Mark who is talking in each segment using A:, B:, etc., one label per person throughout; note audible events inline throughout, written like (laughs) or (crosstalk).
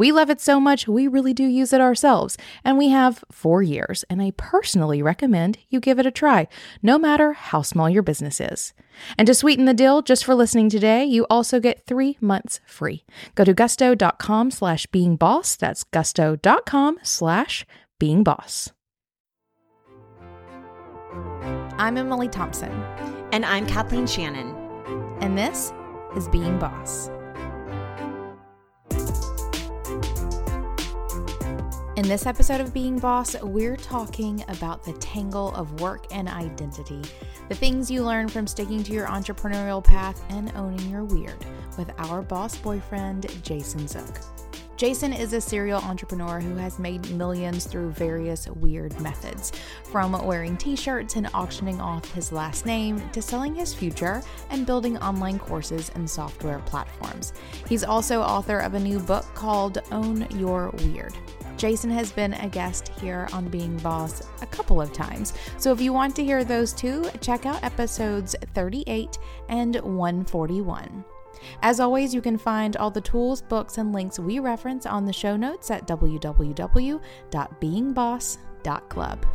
A: We love it so much, we really do use it ourselves, and we have four years, and I personally recommend you give it a try, no matter how small your business is. And to sweeten the deal, just for listening today, you also get three months free. Go to gusto.com slash being boss. That's gusto.com slash being boss. I'm Emily Thompson,
B: And I'm Kathleen Shannon.
A: and this is Being Boss. In this episode of Being Boss, we're talking about the tangle of work and identity, the things you learn from sticking to your entrepreneurial path and owning your weird, with our boss boyfriend, Jason Zook. Jason is a serial entrepreneur who has made millions through various weird methods, from wearing t shirts and auctioning off his last name to selling his future and building online courses and software platforms. He's also author of a new book called Own Your Weird. Jason has been a guest here on Being Boss a couple of times. So if you want to hear those two, check out episodes 38 and 141. As always, you can find all the tools, books, and links we reference on the show notes at www.beingboss.club.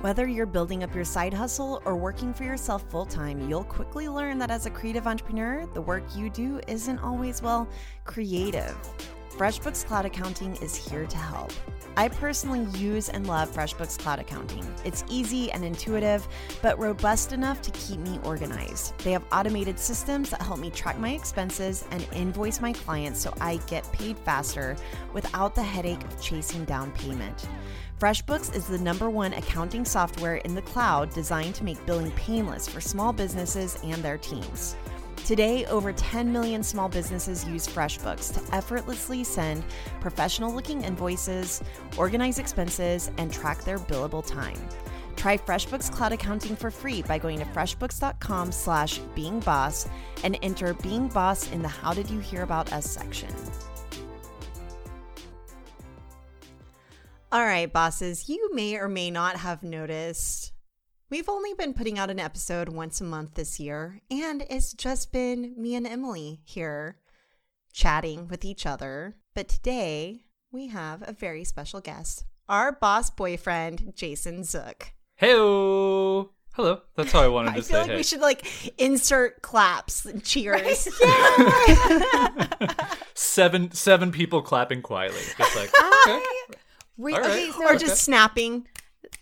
B: Whether you're building up your side hustle or working for yourself full time, you'll quickly learn that as a creative entrepreneur, the work you do isn't always, well, creative. FreshBooks Cloud Accounting is here to help. I personally use and love FreshBooks Cloud Accounting. It's easy and intuitive, but robust enough to keep me organized. They have automated systems that help me track my expenses and invoice my clients so I get paid faster without the headache of chasing down payment. FreshBooks is the number one accounting software in the cloud designed to make billing painless for small businesses and their teams. Today, over 10 million small businesses use FreshBooks to effortlessly send professional looking invoices, organize expenses, and track their billable time. Try FreshBooks Cloud Accounting for free by going to freshbooks.com slash beingboss and enter Being Boss in the How Did You Hear About Us section. All right, bosses, you may or may not have noticed we've only been putting out an episode once a month this year, and it's just been me and Emily here chatting with each other. But today we have a very special guest, our boss boyfriend, Jason Zook.
C: Heyo. Hello. That's how I wanted (laughs) to
B: I
C: say I
B: feel like
C: hey.
B: we should like insert claps and cheers. (laughs) (laughs)
C: seven seven people clapping quietly. Just like okay.
A: Re-
C: right.
A: okay, so
B: or just snapping.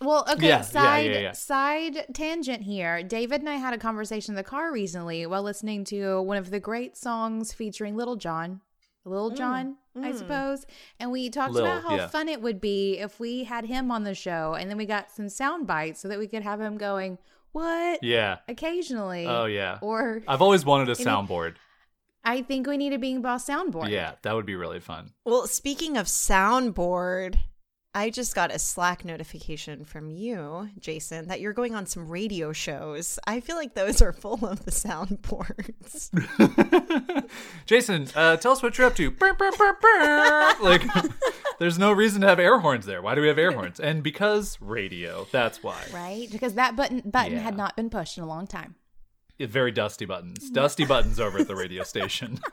A: Well, okay,
C: Yeah, yeah,
A: side
C: yeah, yeah.
A: side tangent here. David and I had a conversation in the car recently while listening to one of the great songs featuring Little John. Little mm, John, I mm. suppose. And we talked
C: Lil,
A: about how
C: yeah.
A: fun it would be if we had him on the show and then we got some sound bites so that we could have him going, What?
C: Yeah.
A: Occasionally.
C: Oh yeah.
A: Or
C: I've always wanted a (laughs) soundboard.
A: I think we need a Being Boss soundboard.
C: Yeah, that would be really fun.
B: Well, speaking of soundboard, I just got a Slack notification from you, Jason, that you're going on some radio shows. I feel like those are full of the soundboards. (laughs)
C: Jason, uh, tell us what you're up to. Brr, brr, brr, brr. like, (laughs) there's no reason to have air horns there. Why do we have air horns? And because radio. That's why.
A: Right? Because that button button
C: Yeah.
A: had not been pushed in a long time.
C: Yeah, Very dusty buttons. Dusty buttons over at the radio station. (laughs)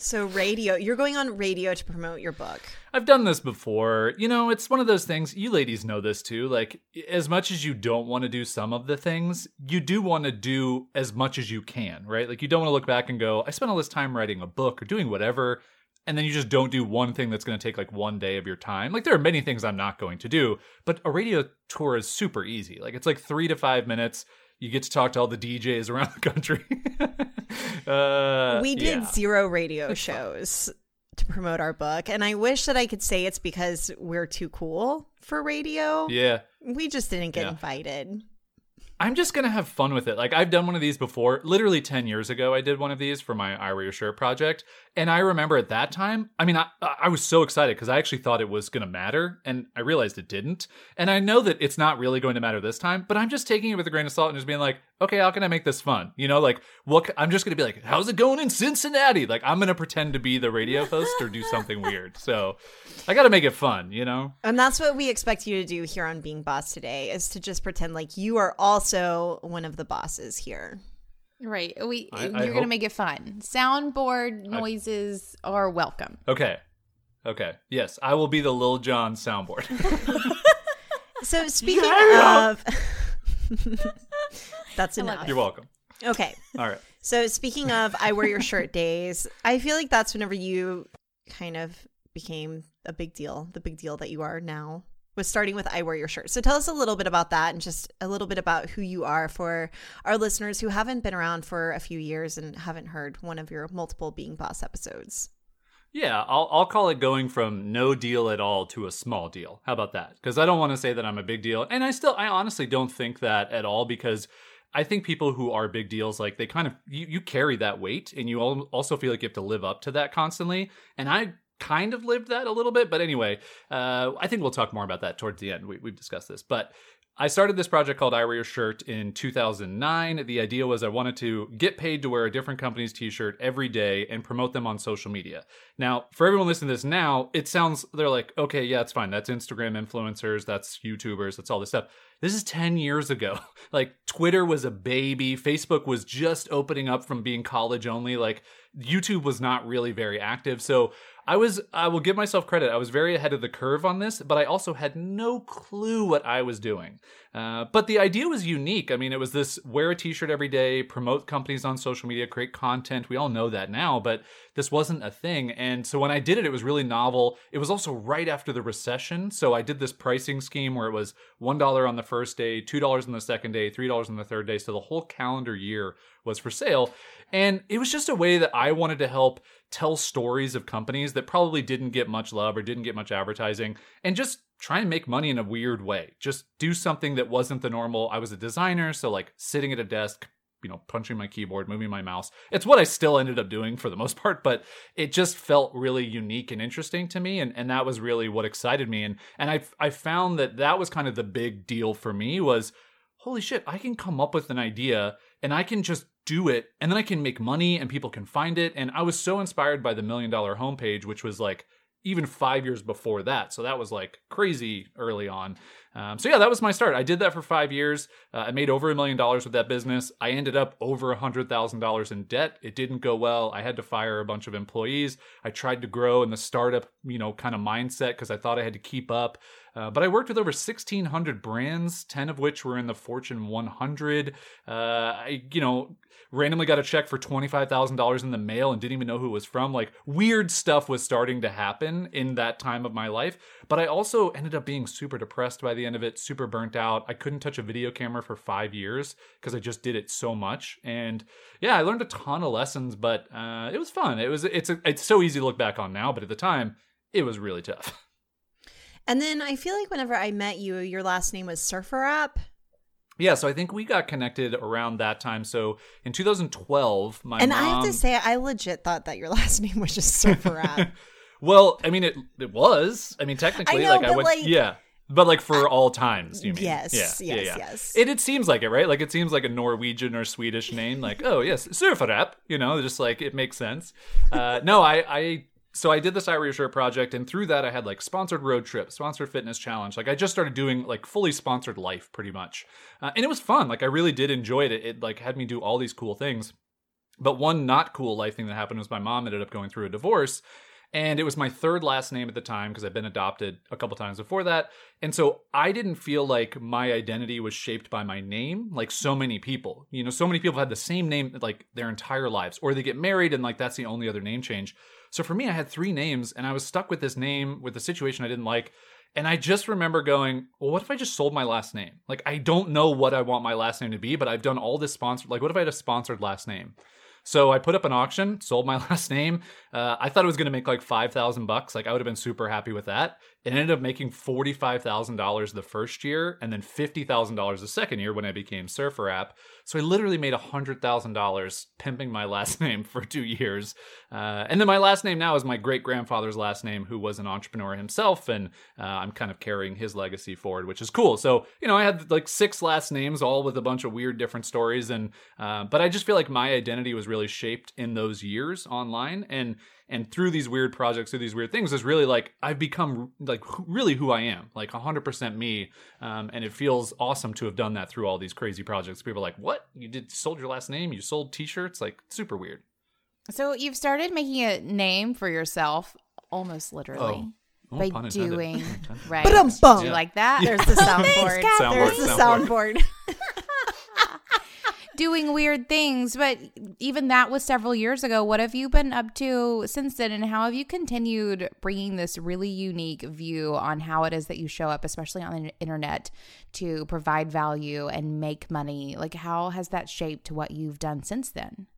B: So, radio, you're going on radio to promote your book.
C: I've done this before. You know, it's one of those things, you ladies know this too. Like, as much as you don't want to do some of the things, you do want to do as much as you can, right? Like, you don't want to look back and go, I spent all this time writing a book or doing whatever, and then you just don't do one thing that's going to take like one day of your time. Like, there are many things I'm not going to do, but a radio tour is super easy. Like, it's like three to five minutes. You get to talk to all the DJs around (laughs) the country. (laughs) uh,
B: we did
C: yeah.
B: zero radio shows to promote our book, and I wish that I could say it's because we're too cool for radio.
C: Yeah.
B: We just didn't get
C: Yeah.
B: invited.
C: I'm just gonna have fun with it. Like I've done one of these before. Literally ten years ago, I did one of these for my I Wear Your Shirt project, and I remember at that time. I mean, I I was so excited because I actually thought it was gonna matter, and I realized it didn't. And I know that it's not really going to matter this time, but I'm just taking it with a grain of salt and just being like, okay, how can I make this fun? You know, like what? I'm just gonna be like, how's it going in Cincinnati? Like I'm gonna pretend to be the radio host or do something weird. So I got to make it fun, you know.
B: And that's what we expect you to do here on Being Boss today is to just pretend like you are also one of the bosses here.
A: Right. We
C: I- I
A: you're going
C: hope-
A: to make it fun. Soundboard noises are welcome.
C: Okay. Okay. Yes, I will be the Lil Jon soundboard. (laughs)
B: So speaking
C: Yeah.
B: of (laughs) That's enough.
C: You're welcome.
B: Okay.
C: All right.
B: So speaking of I wear your shirt days, I feel like that's whenever you kind of became a big deal, the big deal that you are now. Was starting with I wear your shirt. So tell us a little bit about that and just a little bit about who you are for our listeners who haven't been around for a few years and haven't heard one of your multiple Being Boss episodes.
C: Yeah, I'll I'll call it going from no deal at all to a small deal. How about that? Because I don't want to say that I'm a big deal, and I still I honestly don't think that at all because I think people who are big deals like they kind of you, you carry that weight and you also feel like you have to live up to that constantly. And I kind of lived that a little bit, but anyway, uh, I think we'll talk more about that towards the end. We, we've discussed this, but I started this project called I Wear Your Shirt in 2009. The idea was I wanted to get paid to wear a different company's t shirt every day and promote them on social media. Now, for everyone listening to this now, it sounds, they're like, okay, yeah, it's fine. That's Instagram influencers, that's YouTubers, that's all this stuff. This is 10 years ago. (laughs) Like, Twitter was a baby. Facebook was just opening up from being college only. Like, YouTube was not really very active. So, I was, I will give myself credit. I was very ahead of the curve on this, but I also had no clue what I was doing. Uh, but the idea was unique. I mean, it was this wear a t shirt every day, promote companies on social media, create content. We all know that now, but this wasn't a thing. And so when I did it, it was really novel. It was also right after the recession. So I did this pricing scheme where it was $1 on the first day, $2 on the second day, $3 on the third day. So the whole calendar year was for sale. And it was just a way that I wanted to help tell stories of companies that probably didn't get much love or didn't get much advertising and just try and make money in a weird way. Just do something that wasn't the normal. I was a designer, so like sitting at a desk, you know, punching my keyboard, moving my mouse. It's what I still ended up doing for the most (laughs) part, but it just felt really unique and interesting to me and and that was really what excited me and and I I found that that was kind of the big deal for me was holy shit, I can come up with an idea and I can just do it and then I can make money and people can find it and I was so inspired by the million dollar homepage which was like even five years before that. So that was like crazy early on. Um, so yeah, that was my start. I did that for five years. Uh, I made over a million dollars with that business. I ended up over a hundred thousand dollars in debt. It didn't go well. I had to fire a bunch of employees. I tried to grow in the startup, you know, kind of mindset because I thought I had to keep up. Uh, but I worked with over 1,600 brands, 10 of which were in the Fortune 100. Uh, I, you know, randomly got a check for $25,000 in the mail and didn't even know who it was from. Like, weird stuff was starting to happen in that time of my life. But I also ended up being super depressed by the end of it, super burnt out. I couldn't touch a video camera for five years because I just did it so much. And yeah, I learned a ton of lessons, but uh, it was fun. It was, it's, a, it's so easy to look back on now, but at the time, it was really tough. (laughs)
B: And then I feel like whenever I met you, your last name was SurfrApp.
C: Yeah, so I think we got connected around that time. So in 2012, my
B: and
C: mom.
B: I have to say, I legit thought that your (laughs) last name was just SurfrApp. (laughs)
C: well, I mean, it it was. I mean, technically,
B: know,
C: like I went,
B: like-
C: yeah, but like for all times, you mean?
B: Yes,
C: yeah,
B: yes,
C: yeah, yeah.
B: yes.
C: It it seems like it, right? Like it seems like a Norwegian or Swedish name. Like, oh yes, Surfarap. You know, just like it makes sense. Uh, no, I I. So I did this I Wear Your Shirt project, and through that I had like sponsored road trips, sponsored fitness challenge. Like I just started doing like fully sponsored life, pretty much, uh, and it was fun. Like I really did enjoy it. It, it like had me do all these cool things. But one not cool life thing that happened was my mom ended up going through a divorce. And it was my third last name at the time because I'd been adopted a couple times before that. And so I didn't feel like my identity was shaped by my name like so many people. You know, so many people had the same name like their entire lives, or they get married and like that's the only other name change. So for me, I had three names and I was stuck with this name with a situation I didn't like. And I just remember going, well, what if I just sold my last name? Like, I don't know what I want my last name to be, but I've done all this sponsored. Like, what if I had a sponsored last name? So I put up an auction, sold my (laughs) last name. Uh, I thought it was going to make like five thousand bucks. Like I would have been super happy with that. It ended up making $45,000 the first year and then $50,000 the second year when I became SurfrApp. So I literally made $100,000 pimping my (laughs) last name for two years. Uh, and then my last name now is my great grandfather's last name, who was an entrepreneur himself. And uh, I'm kind of carrying his legacy forward, which is cool. So, you know, I had like six last names, all with a bunch of weird different stories. And, uh, but I just feel like my identity was really shaped in those years online. And, and through these weird projects through these weird things is really like i've become like really who i am like 100% me um, and it feels awesome to have done that through all these crazy projects people are like what you did sold your last name you sold t-shirts like super weird
A: So you've started making a name for yourself almost literally.
C: Oh. Oh,
A: by doing
C: Pun intended. (laughs)
A: right.
B: Ba-dum-bum.
A: Do you
C: Yeah.
A: like that?
B: There's the (laughs) soundboard.
C: Soundboard,
B: There's the
C: soundboard. (laughs)
A: doing weird things. But even that was several years ago. What have you been up to since then? And how have you continued bringing this really unique view on how it is that you show up, especially on the internet, to provide value and make money? Like, how has that shaped what you've done since then?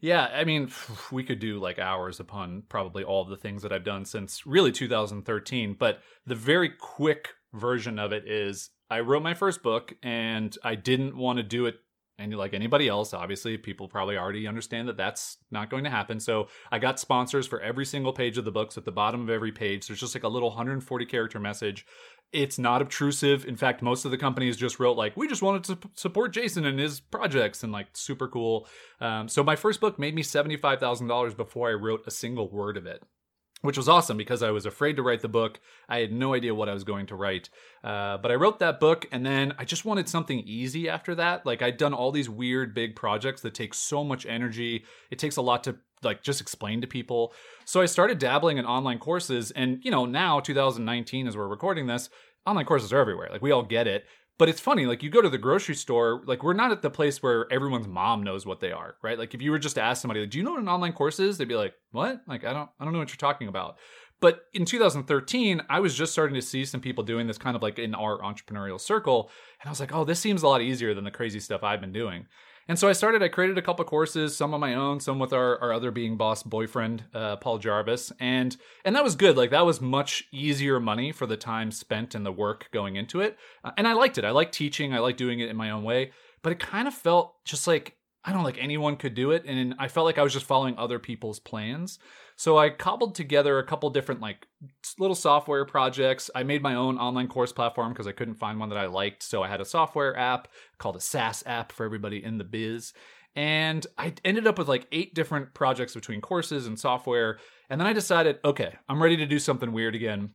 C: Yeah, I mean, (sighs) we could do like hours upon probably all the things that I've done since really 2013. But the very quick version of it is I wrote my first book and I didn't want to do it any like anybody else. Obviously, people probably already understand that that's not going to happen. So I got sponsors for every single page of the books. At the bottom of every page, there's just like a little 140 character message. It's not obtrusive. In fact, most of the companies just wrote like, "We just wanted to support Jason and his projects," and like super cool. Um, so my first book made me seventy five thousand dollars before I wrote a single word of it which was awesome because I was afraid to write the book. I had no idea what I was going to write. Uh, but I wrote that book and then I just wanted something easy after that. Like I'd done all these weird big projects that take so much energy. It takes a lot to like just explain to people. So I started dabbling in online courses and you know, now 2019 as we're recording this, online courses are everywhere. Like we all get it. But it's funny, like you go to the grocery store, like we're not at the place where everyone's mom knows what they are, right? Like if you were just to ask somebody, like, do you know what an online course is? They'd be like, what? Like I don't, I don't know what you're talking about. But in 2013, I was just starting to see some people doing this kind of like in our entrepreneurial circle, and I was like, oh, this seems a lot easier than the crazy stuff I've been doing. And so I started, I created a couple courses, some on my own, some with our, our other being boss boyfriend, uh, Paul Jarvis. And and that was good. Like that was much easier money for the time spent and the work going into it. Uh, and I liked it. I liked teaching. I liked doing it in my own way. But it kind of felt just like, I don't know, like anyone could do it. And I felt like I was just following other people's plans. So I cobbled together a couple different like little software projects. I made my own online course platform because I couldn't find one that I liked. So I had a software app called a SaaS app for everybody in the biz. And I ended up with like eight different projects between courses and software. And then I decided, okay, I'm ready to do something weird again.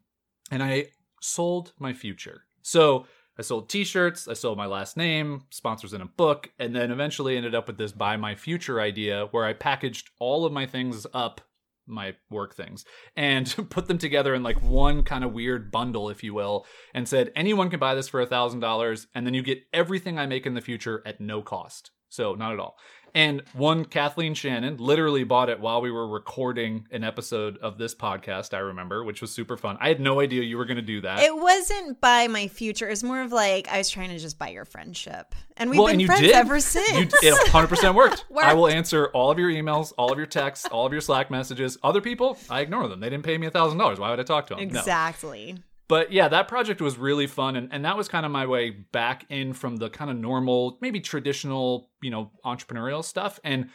C: And I sold my future. So I sold t-shirts, I sold my last name, sponsors in a book, and then eventually ended up with this buy my future idea where I packaged all of my things up my work things and (laughs) put them together in like one kind of weird bundle if you will and said anyone can buy this for a thousand dollars and then you get everything i make in the future at no cost. So not at all and one kathleen shannon literally bought it while we were recording an episode of this podcast i remember which was super fun i had no idea you were going to do that
B: It wasn't by my future. It was more of like I was trying to just buy your friendship, and we've
C: well,
B: been
C: and you
B: friends
C: did.
B: ever since.
C: You, it 100% (laughs) worked. I will answer all of your emails, all of your texts, all of your Slack messages. Other people, I ignore them. They didn't pay me $1,000. Why would I talk to them? No. But yeah, that project was really fun. And, and that was kind of my way back in from the kind of normal, maybe traditional, you know, entrepreneurial stuff. And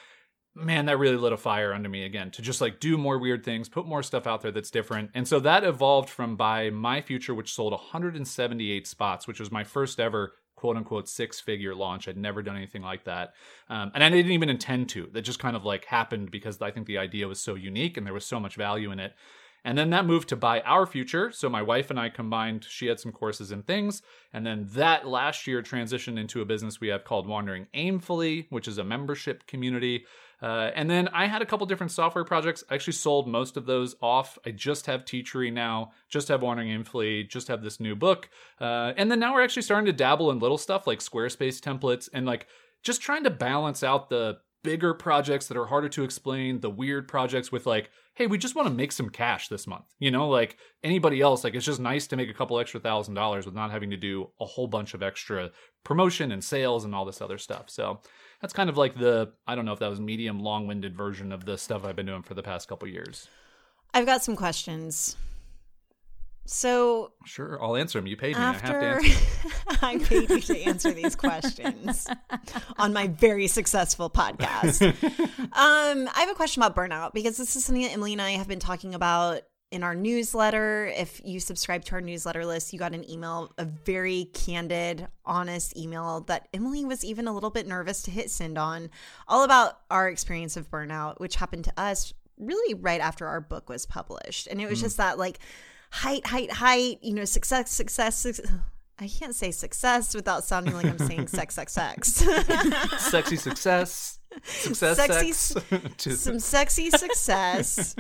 C: man, that really lit a fire under me again to just like do more weird things, put more stuff out there that's different. And so that evolved from Buy My Future, which sold 178 spots, which was my first ever quote unquote six figure launch. I'd never done anything like that. Um, and I didn't even intend to. That just kind of like happened because I think the idea was so unique and there was so much value in it. And then that moved to Buy Our Future. So my wife and I combined, she had some courses and things. And then that last year transitioned into a business we have called Wandering Aimfully, which is a membership community. Uh, and then I had a couple different software projects. I actually sold most of those off. I just have Teachery now, just have Wandering Aimfully, just have this new book. Uh, and then now we're actually starting to dabble in little stuff like Squarespace templates and like just trying to balance out the bigger projects that are harder to explain, the weird projects with like, hey, we just want to make some cash this month. You know, like anybody else, like it's just nice to make a couple extra thousand dollars with not having to do a whole bunch of extra promotion and sales and all this other stuff. So that's kind of like the I don't know if that was medium long winded version of the stuff I've been doing for the past couple years.
B: I've got some questions. So
C: Sure, I'll answer them. You paid me.
B: after
C: I have to answer. (laughs)
B: I paid you to answer these questions (laughs) on my very successful podcast. um, I have a question about burnout because this is something that Emily and I have been talking about in our newsletter. If you subscribe to our newsletter list, you got an email, a very candid, honest email that Emily was even a little bit nervous to hit send on, all about our experience of burnout, which happened to us really right after our book was published. And it was just that like height, height, height, you know, success, success, success. I can't say success without sounding like I'm saying sex, sex, sex. (laughs)
C: Sexy success. Success
B: Sexy
C: sex. (laughs)
B: Some sexy success.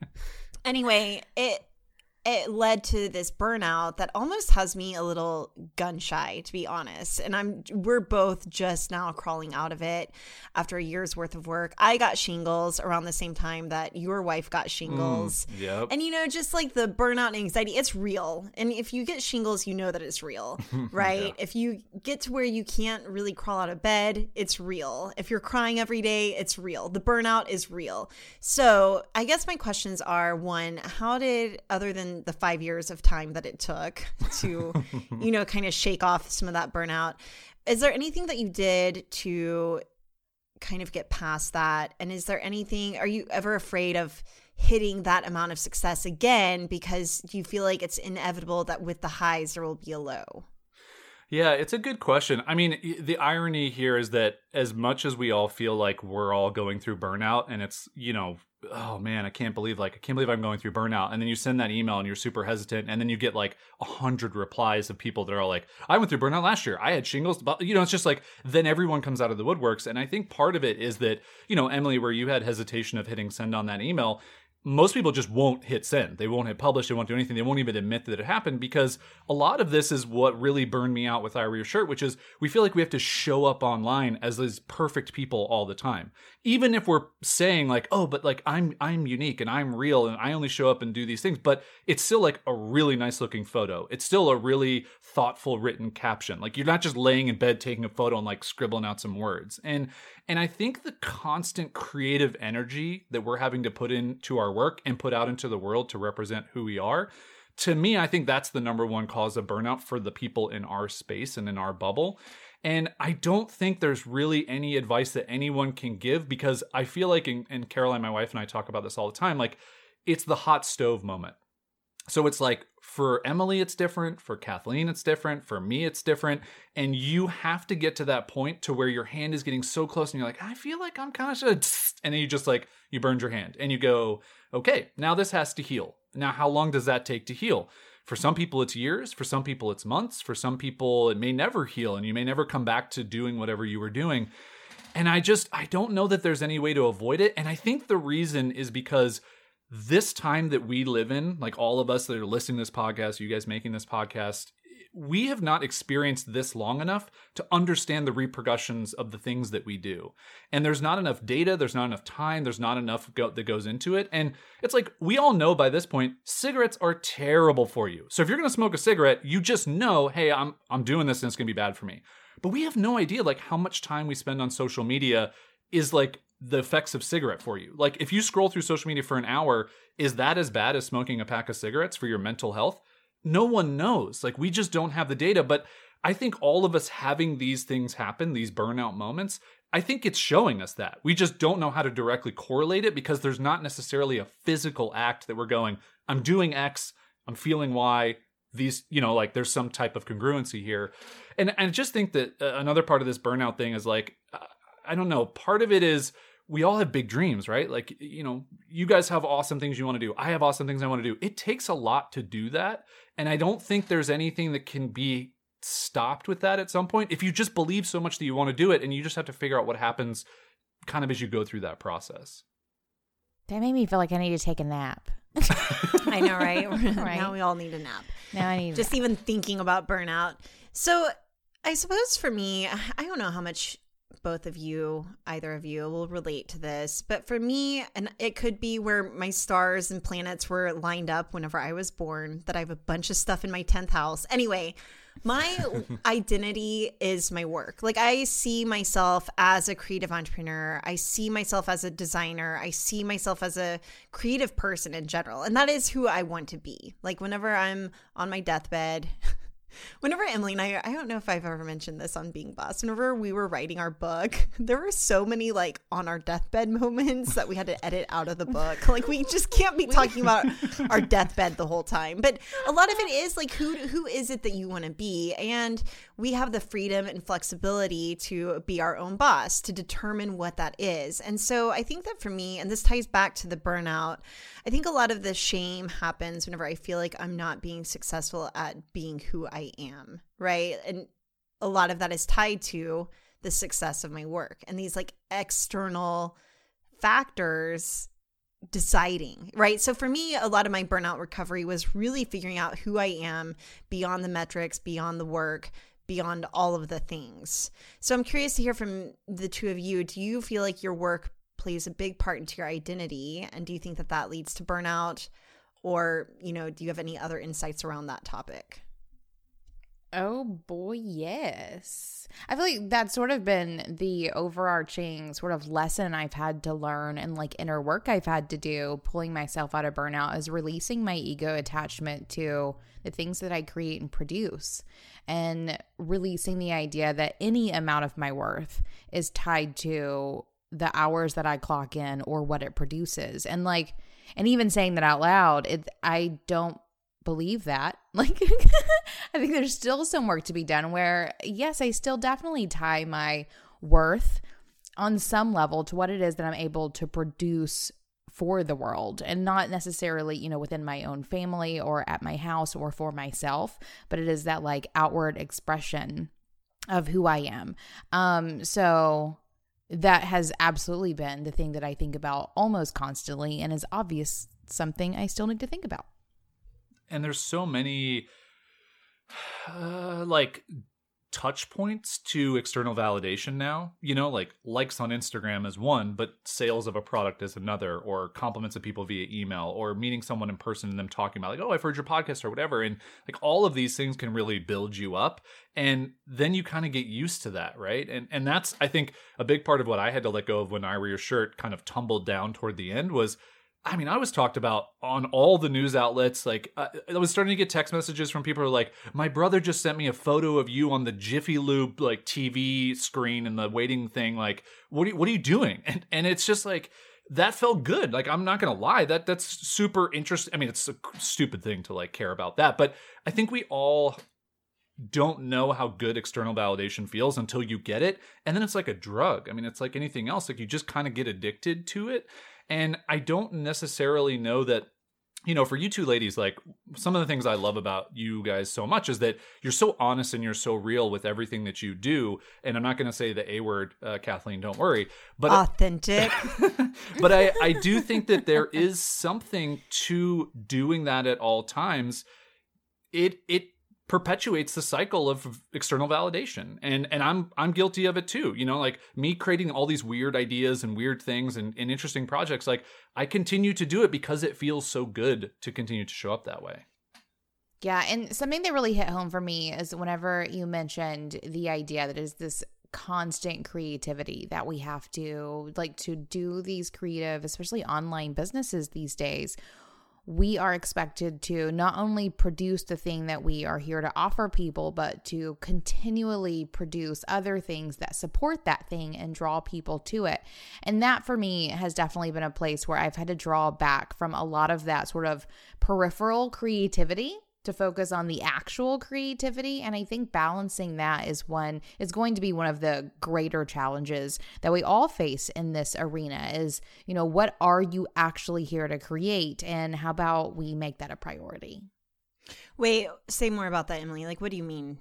B: (laughs) anyway, it it led to this burnout that almost has me a little gun shy to be honest. And i'm we're both just now crawling out of it after a year's worth of work. I got shingles around the same time that your wife got mm, shingles.
C: yep.
B: and you know just like the burnout and anxiety it's real. And if you get shingles you know that it's real (laughs) right? If you get to where you can't really crawl out of bed it's real. If you're crying every day it's real. The burnout is real. So i guess my questions are one how did other than the five years of time that it took (laughs) to you know kind of shake off some of that burnout. Is there anything that you did to kind of get past that? And is there anything are you ever afraid of hitting that amount of success again because you feel like it's inevitable that with the highs there will be a low
C: Yeah, it's a good question. I mean, the irony here is that as much as we all feel like we're all going through burnout and it's, you know, oh man, I can't believe like I can't believe I'm going through burnout and then you send that email and you're super hesitant and then you get like a hundred replies of people that are like, I went through burnout last year. I had shingles, but you know, it's just like then everyone comes out of the woodworks and I think part of it is that, you know, Emily where you had hesitation of hitting send on that email, most people just won't hit send. They won't hit publish. They won't do anything. They won't even admit that it happened because a lot of this is what really burned me out with I Shirt, which is we feel like we have to show up online as these perfect people all the time. Even if we're saying like, oh, but like I'm I'm unique and I'm real and I only show up and do these things, but it's still like a really nice looking photo. It's still a really thoughtful written caption. Like you're not just laying in bed taking a photo and like scribbling out some words. And and I think the constant creative energy that we're having to put into our work and put out into the world to represent who we are, to me, I think that's the number one cause of burnout for the people in our space and in our bubble. And I don't think there's really any advice that anyone can give because I feel like, and, and Caroline, my wife, and I talk about this all the time, like it's the hot stove moment. So it's like for Emily, it's different. For Kathleen, it's different. For me, it's different. And you have to get to that point to where your hand is getting so close and you're like, I feel like I'm kind of, and then you just like, you burned your hand and you go, okay, now this has to heal. Now, how long does that take to heal? For some people, it's years. For some people, it's months. For some people, it may never heal and you may never come back to doing whatever you were doing. And I just, I don't know that there's any way to avoid it. And I think the reason is because this time that we live in, like all of us that are listening to this podcast, you guys making this podcast, we have not experienced this long enough to understand the repercussions of the things that we do. And there's not enough data, there's not enough time, there's not enough go- that goes into it. And it's like we all know by this point, cigarettes are terrible for you. So if you're going to smoke a cigarette, you just know, hey, I'm I'm doing this and it's going to be bad for me. But we have no idea like how much time we spend on social media is like the effects of cigarette for you. Like if you scroll through social media for an hour, is that as bad as smoking a pack of cigarettes for your mental health? No one knows. Like we just don't have the data, but I think all of us having these things happen, these burnout moments, I think it's showing us that. We just don't know how to directly correlate it because there's not necessarily a physical act that we're going, I'm doing X, I'm feeling Y, these, you know, like there's some type of congruency here. And I just think that uh, another part of this burnout thing is like, I don't know, part of it is we all have big dreams, right? Like, you know, you guys have awesome things you want to do. I have awesome things I want to do. It takes a lot to do that. And I don't think there's anything that can be stopped with that at some point. If you just believe so much that you want to do it and you just have to figure out what happens kind of as you go through that process.
A: That made me feel like I need to take a nap. (laughs)
B: I know, right? (laughs)
A: Right.
B: Now we all need a nap.
A: Now I need
B: Just even thinking about burnout. So I suppose for me, I don't know how much both of you, either of you, will relate to this, but for me, and it could be where my stars and planets were lined up whenever I was born, that I have a bunch of stuff in my 10th house. Anyway, my (laughs) identity is my work. Like I see myself as a creative entrepreneur. I see myself as a designer. I see myself as a creative person in general. And that is who I want to be. Like whenever I'm on my deathbed, (laughs) Whenever Emily and I, I don't know if I've ever mentioned this on Being Boss, whenever we were writing our book, (laughs) there were so many like on our deathbed moments that we had to edit out of the book. Like we just can't be (laughs) talking about (laughs) our deathbed the whole time. But a lot of it is like who who is it that you want to be? And we have the freedom and flexibility to be our own boss, to determine what that is. And so I think that for me, and this ties back to the burnout, I think a lot of the shame happens whenever I feel like I'm not being successful at being who I am, right? And a lot of that is tied to the success of my work and these like external factors deciding, right? So for me, a lot of my burnout recovery was really figuring out who I am beyond the metrics, beyond the work, beyond all of the things. So I'm curious to hear from the two of you. Do you feel like your work plays a big part into your identity? And do you think that that leads to burnout? Or, you know, do you have any other insights around that topic?
A: Oh boy, yes. I feel like that's sort of been the overarching sort of lesson I've had to learn and like inner work I've had to do, pulling myself out of burnout, is releasing my ego attachment to the things that I create and produce and releasing the idea that any amount of my worth is tied to the hours that I clock in or what it produces. And like, and even saying that out loud, it, I don't believe that. (laughs) Like, I think there's still some work to be done where, yes, I still definitely tie my worth on some level to what it is that I'm able to produce for the world and not necessarily, you know, within my own family or at my house or for myself, but it is that like outward expression of who I am. Um so that has absolutely been the thing that I think about almost constantly and is obvious something I still need to think about
C: and there's so many uh, like touch points to external validation now. You know, like likes on Instagram is one, but sales of a product is another, or compliments of people via email, or meeting someone in person and them talking about, like, oh, I've heard your podcast or whatever. And like all of these things can really build you up. And then you kind of get used to that, right? And and that's I think a big part of what I had to let go of when I wear your shirt kind of tumbled down toward the end was I mean, I was talked about on all the news outlets. Like, uh, I was starting to get text messages from people like, "My brother just sent me a photo of you on the Jiffy Lube like TV screen and the waiting thing. Like, what are you, what are you doing?" And and it's just like that felt good. Like, I'm not gonna lie, that that's super interesting. I mean, it's a stupid thing to like care about that, but I think we all don't know how good external validation feels until you get it, and then it's like a drug. I mean, it's like anything else. Like, you just kind of get addicted to it and I don't necessarily know that you know, for you two ladies, like some of the things I love about you guys so much is that you're so honest and you're so real with everything that you do. And I'm not going to say the A word, uh, Kathleen, don't worry, but
B: authentic. (laughs) (laughs)
C: but I, I do think that there is something to doing that at all times. It, it perpetuates the cycle of external validation. And and i'm i'm guilty of it too. You know like me creating all these weird ideas and weird things and, and interesting projects like i continue to do it because it feels so good to continue to show up that way.
A: Yeah and something that really hit home for me is whenever you mentioned the idea that is this constant creativity that we have to like to do these creative especially online businesses these days we are expected to not only produce the thing that we are here to offer people, but to continually produce other things that support that thing and draw people to it. And that for me has definitely been a place where I've had to draw back from a lot of that sort of peripheral creativity to focus on the actual creativity and i think balancing that is one is going to be one of the greater challenges that we all face in this arena is you know what are you actually here to create and how about we make that a priority?
B: Wait say more about that emily. Like what do you mean?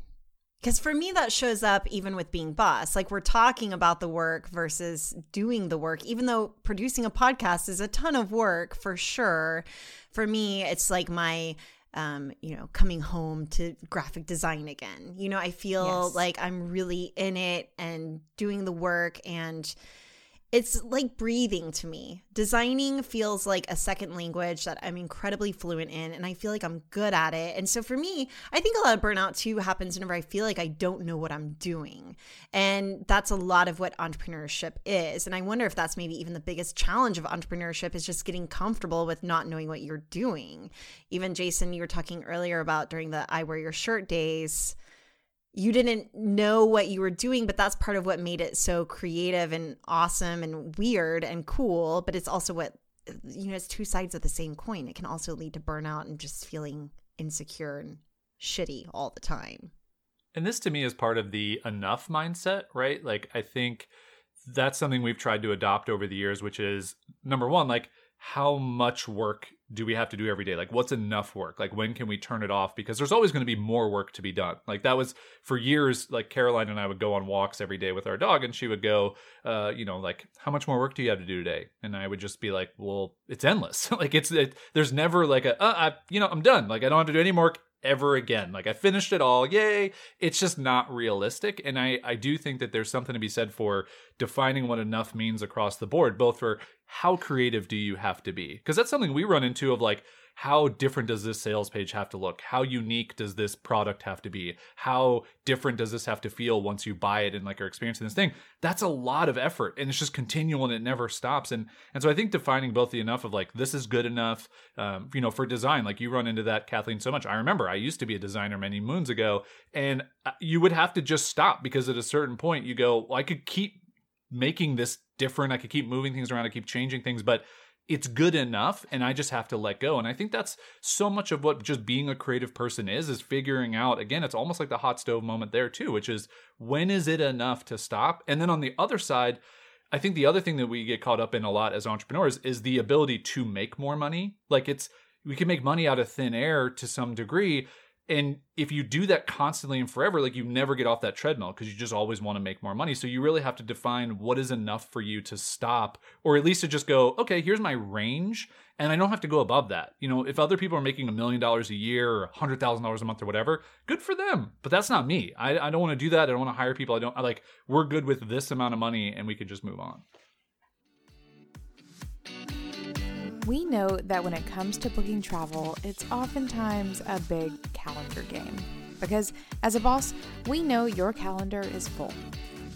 B: Because for me that shows up even with being boss. Like we're talking about the work versus doing the work even though producing a podcast is a ton of work for sure. For me it's like my um, you know, coming home to graphic design again. You know, I feel yes. like I'm really in it and doing the work and it's like breathing to me. Designing feels like a second language that I'm incredibly fluent in and I feel like I'm good at it. And so for me, I think a lot of burnout too happens whenever I feel like I don't know what I'm doing. And that's a lot of what entrepreneurship is. And I wonder if that's maybe even the biggest challenge of entrepreneurship is just getting comfortable with not knowing what you're doing. Even Jason, you were talking earlier about during the I wear your shirt days you didn't know what you were doing, but that's part of what made it so creative and awesome and weird and cool. But it's also what, you know, it's two sides of the same coin. It can also lead to burnout and just feeling insecure and shitty all the time.
C: And this to me is part of the enough mindset, right? Like, I think that's something we've tried to adopt over the years, which is number one, like, how much work do we have to do every day? Like, what's enough work? Like, when can we turn it off? Because there's always going to be more work to be done. Like, that was for years, like, Caroline and I would go on walks every day with our dog, and she would go, uh, you know, like, how much more work do you have to do today? And I would just be like, well, it's endless. (laughs) like, it's, it, there's never like a, uh, I, you know, I'm done. Like, I don't have to do any more ever again. Like I finished it all. Yay. It's just not realistic. And I, I do think that there's something to be said for defining what enough means across the board, both for how creative do you have to be? Because that's something we run into of like, how different does this sales page have to look? How unique does this product have to be? How different does this have to feel once you buy it and like are experiencing this thing? That's a lot of effort and it's just continual and it never stops. And and so I think defining both the enough of like this is good enough, um, you know, for design. Like you run into that, Kathleen, so much. I remember I used to be a designer many moons ago, and uh, you would have to just stop because at a certain point you go, well, I could keep making this different. I could keep moving things around. I keep changing things, but it's good enough and i just have to let go and i think that's so much of what just being a creative person is is figuring out again it's almost like the hot stove moment there too which is when is it enough to stop and then on the other side i think the other thing that we get caught up in a lot as entrepreneurs is the ability to make more money like it's we can make money out of thin air to some degree and if you do that constantly and forever like you never get off that treadmill because you just always want to make more money. So you really have to define what is enough for you to stop or at least to just go okay here's my range and i don't have to go above that. You know if other people are making a million dollars a year or a hundred thousand dollars a month or whatever good for them. But that's not me. I, I don't want to do that. I don't want to hire people. I don't I like we're good with this amount of money and we could just move on
A: We know that when it comes to booking travel, it's oftentimes a big calendar game. Because as a boss, we know your calendar is full.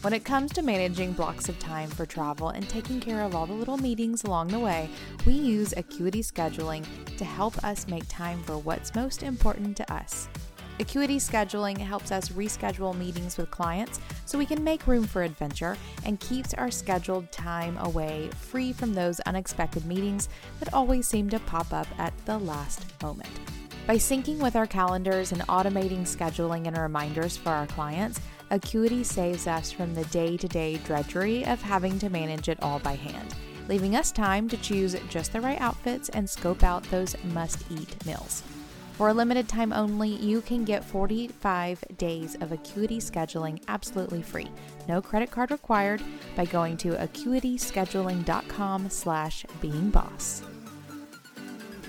A: When it comes to managing blocks of time for travel and taking care of all the little meetings along the way, we use Acuity Scheduling to help us make time for what's most important to us. Acuity scheduling helps us reschedule meetings with clients so we can make room for adventure and keeps our scheduled time away free from those unexpected meetings that always seem to pop up at the last moment. By syncing with our calendars and automating scheduling and reminders for our clients, Acuity saves us from the day to day drudgery of having to manage it all by hand, leaving us time to choose just the right outfits and scope out those must eat meals. For a limited time only, you can get 45 days of Acuity scheduling absolutely free. No credit card required by going to acuityscheduling.com slash beingboss.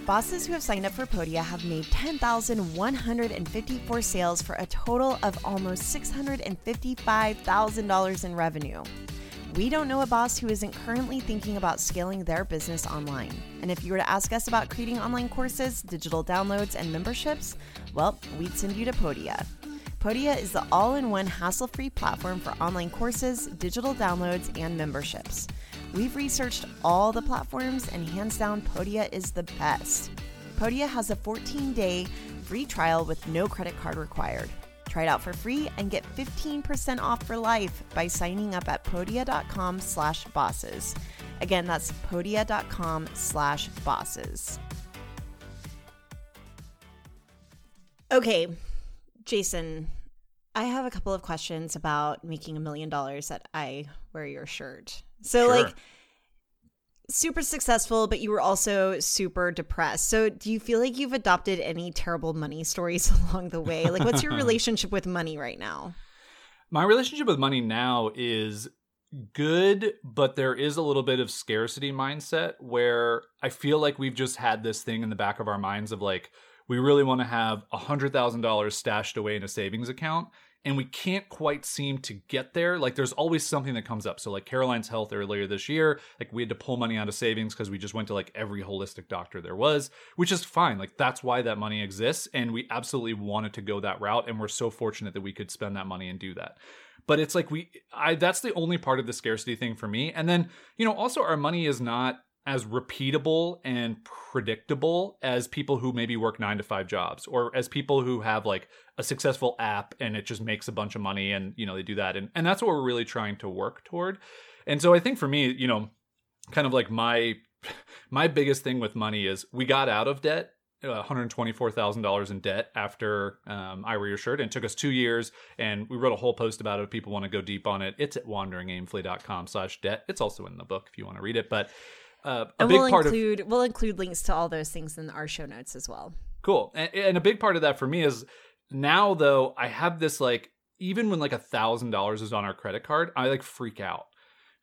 B: Bosses who have signed up for Podia have made 10,154 sales for a total of almost $655,000 in revenue. We don't know a boss who isn't currently thinking about scaling their business online. And if you were to ask us about creating online courses, digital downloads, and memberships, well, we'd send you to Podia. Podia is the all in one hassle free platform for online courses, digital downloads, and memberships. We've researched all the platforms, and hands down, Podia is the best. Podia has a 14 day free trial with no credit card required. Try it out for free and get 15% off for life by signing up at podia.com slash bosses. Again, that's podia.com slash bosses. Okay, Jason, I have a couple of questions about making a million dollars that I wear your shirt. So,
C: Sure.
B: like, super successful, but you were also super depressed. So, do you feel like you've adopted any terrible money stories (laughs) along the way? Like, what's your (laughs) relationship with money right now?
C: My relationship with money now is good, but there is a little bit of scarcity mindset where I feel like we've just had this thing in the back of our minds of like, we really want to have $100,000 stashed away in a savings account and we can't quite seem to get there. Like there's always something that comes up. So like Caroline's health earlier this year, like we had to pull money out of savings because we just went to like every holistic doctor there was, which is fine. Like that's why that money exists and we absolutely wanted to go that route and we're so fortunate that we could spend that money and do that. But it's like we I that's the only part of the scarcity thing for me. And then, you know, also our money is not as repeatable and predictable as people who maybe work nine to five jobs or as people who have like a successful app and it just makes a bunch of money and you know they do that and, and that's what we're really trying to work toward and so i think for me you know kind of like my (laughs) my biggest thing with money is we got out of debt uh, $124,000 in debt after um, I Wear Your Shirt. And it took us two years. And we wrote a whole post about it. If people want to go deep on it, it's at wanderingaimfully.com slash debt. It's also in the book if you want to read it. But uh, a
B: and
C: big
B: we'll
C: part
B: include,
C: of
B: we'll include links to all those things in our show notes as well.
C: cool and, and a big part of that for me is now though i have this like even when like a thousand dollars is on our credit card i like freak out.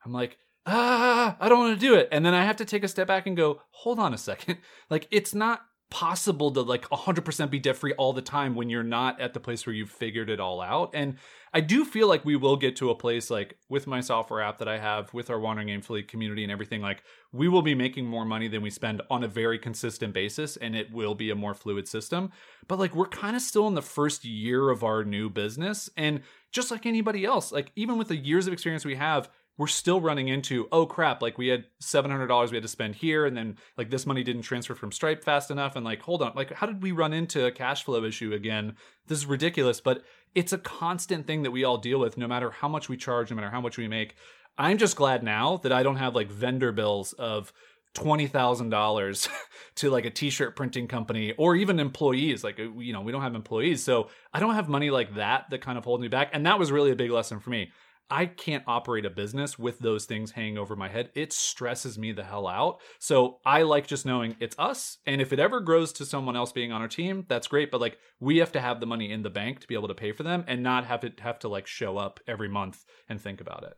C: I'm like ah i don't want to do it. And then i have to take a step back and go hold on a second. (laughs) Like it's not possible to like 100% be debt free all the time when you're not at the place where you've figured it all out. And i do feel like we will get to a place like with my software app that i have with our wandering aimfully community and everything like we will be making more money than we spend on a very consistent basis and it will be a more fluid system. But like we're kind of still in the first year of our new business and just like anybody else like even with the years of experience we have we're still running into oh crap like we had $700 we had to spend here and then like this money didn't transfer from stripe fast enough and like hold on like how did we run into a cash flow issue again? This is ridiculous but it's a constant thing that we all deal with no matter how much we charge no matter how much we make. I'm just glad now that i don't have like vendor bills of $20,000 (laughs) to like a t-shirt printing company or even employees like you know we don't have employees so I don't have money like that that kind of holds me back and that was really a big lesson for me I can't operate a business with those things hanging over my head. It stresses me the hell out. So I like just knowing it's us. And if it ever grows to someone else being on our team, that's great. But like we have to have the money in the bank to be able to pay for them and not have to have to like show up every month and think about it.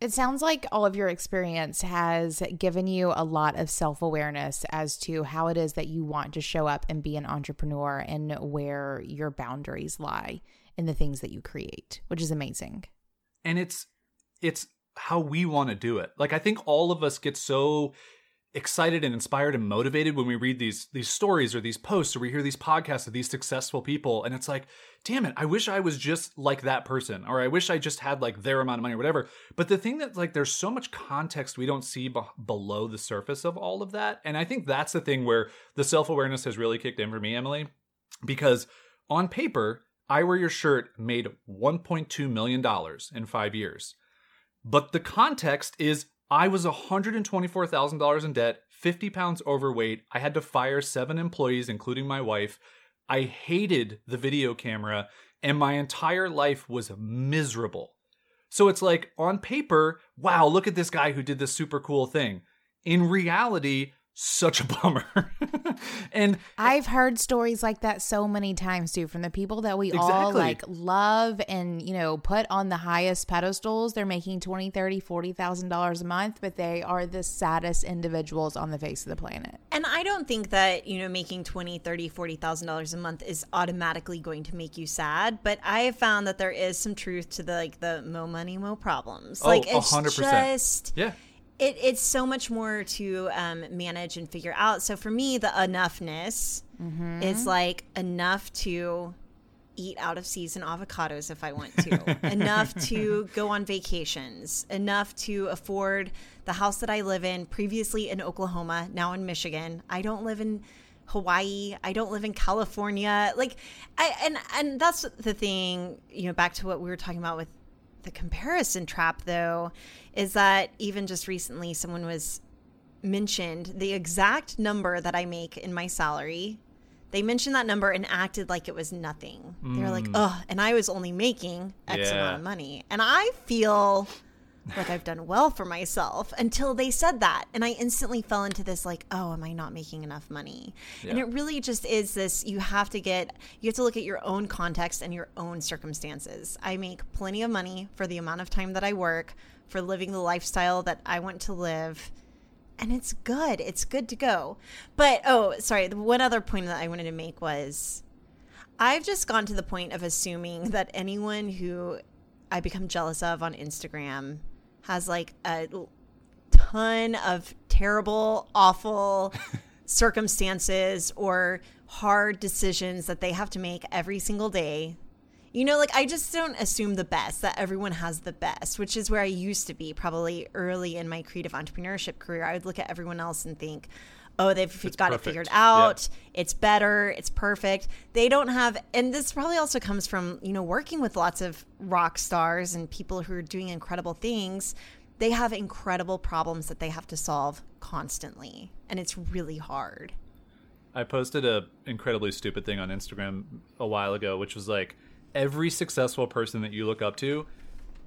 A: It sounds like all of your experience has given you a lot of self awareness as to how it is that you want to show up and be an entrepreneur and where your boundaries lie in the things that you create, which is amazing
C: and it's it's how we want to do it. Like I think all of us get so excited and inspired and motivated when we read these these stories or these posts or we hear these podcasts of these successful people and it's like damn it i wish i was just like that person or i wish i just had like their amount of money or whatever but the thing that like there's so much context we don't see be- below the surface of all of that and i think that's the thing where the self-awareness has really kicked in for me emily because on paper I Wear Your Shirt made $1.2 million in five years. But the context is I was $124,000 in debt, 50 pounds overweight. I had to fire seven employees, including my wife. I hated the video camera, and my entire life was miserable. So it's like on paper, wow, look at this guy who did this super cool thing. In reality, such a bummer. (laughs) and
A: I've heard stories like that so many times too from the people that we
C: Exactly.
A: all like love and you know put on the highest pedestals. They're making 20, 30, 40,000 dollars a month, but they are the saddest individuals on the face of the planet.
B: And I don't think that, you know, making 20, 30, 40,000 dollars a month is automatically going to make you sad, but I have found that there is some truth to the like the mo money mo problems.
C: Oh,
B: like it's
C: 100%.
B: just
C: yeah,
B: it, it's so much more to um, manage and figure out. So for me, the enoughness is like enough to eat out of season avocados if I want to, (laughs) enough to go on vacations, enough to afford the house that I live in, previously in Oklahoma, now in Michigan. I don't live in Hawaii. I don't live in California. Like, I and and that's the thing. You know, back to what we were talking about with the comparison trap, though, is that even just recently, someone was mentioned the exact number that I make in my salary. They mentioned that number and acted like it was nothing. They were like, "Oh," and I was only making X
C: Yeah.
B: amount of money, and I feel like I've done well for myself until they said that. And I instantly fell into this, like, oh, am I not making enough money? And it really just is this you have to get, you have to look at your own context and your own circumstances. I make plenty of money for the amount of time that I work, for living the lifestyle that I want to live. and it's good. It's good to go. But oh, sorry. The one other point that I wanted to make was I've just gone to the point of assuming that anyone who I become jealous of on Instagram has like a ton of terrible, awful (laughs) circumstances or hard decisions that they have to make every single day. You know, like I just don't assume the best, that everyone has the best, which is where I used to be probably early in my creative entrepreneurship career. I would look at everyone else and think, oh, they've
C: It's
B: got
C: perfect.
B: it figured out. It's better. It's perfect. They don't have, and this probably also comes from, you know, working with lots of rock stars and people who are doing incredible things. They have incredible problems that they have to solve constantly. And it's really hard.
C: I posted a incredibly stupid thing on Instagram a while ago, which was like every successful person that you look up to,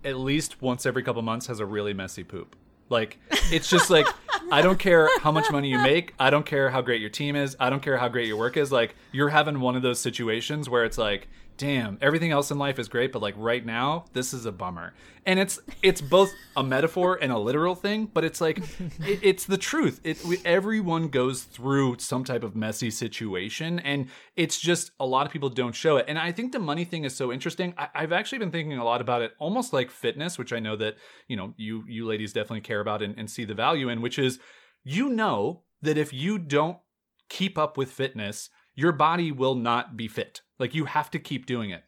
C: at least once every couple months, has a really messy poop. Like it's just like (laughs) I don't care how much money you make, I don't care how great your team is, I don't care how great your work is. Like you're having one of those situations where it's like, damn, everything else in life is great, but like right now, this is a bummer. And it's it's both a metaphor and a literal thing, but it's like it, it's the truth. It we, everyone goes through some type of messy situation, and it's just a lot of people don't show it. And I think the money thing is so interesting. I, I've actually been thinking a lot about it, almost like fitness, which I know that you know you you ladies definitely care about and, and see the value in, which is you know that if you don't keep up with fitness, your body will not be fit. Like you have to keep doing it.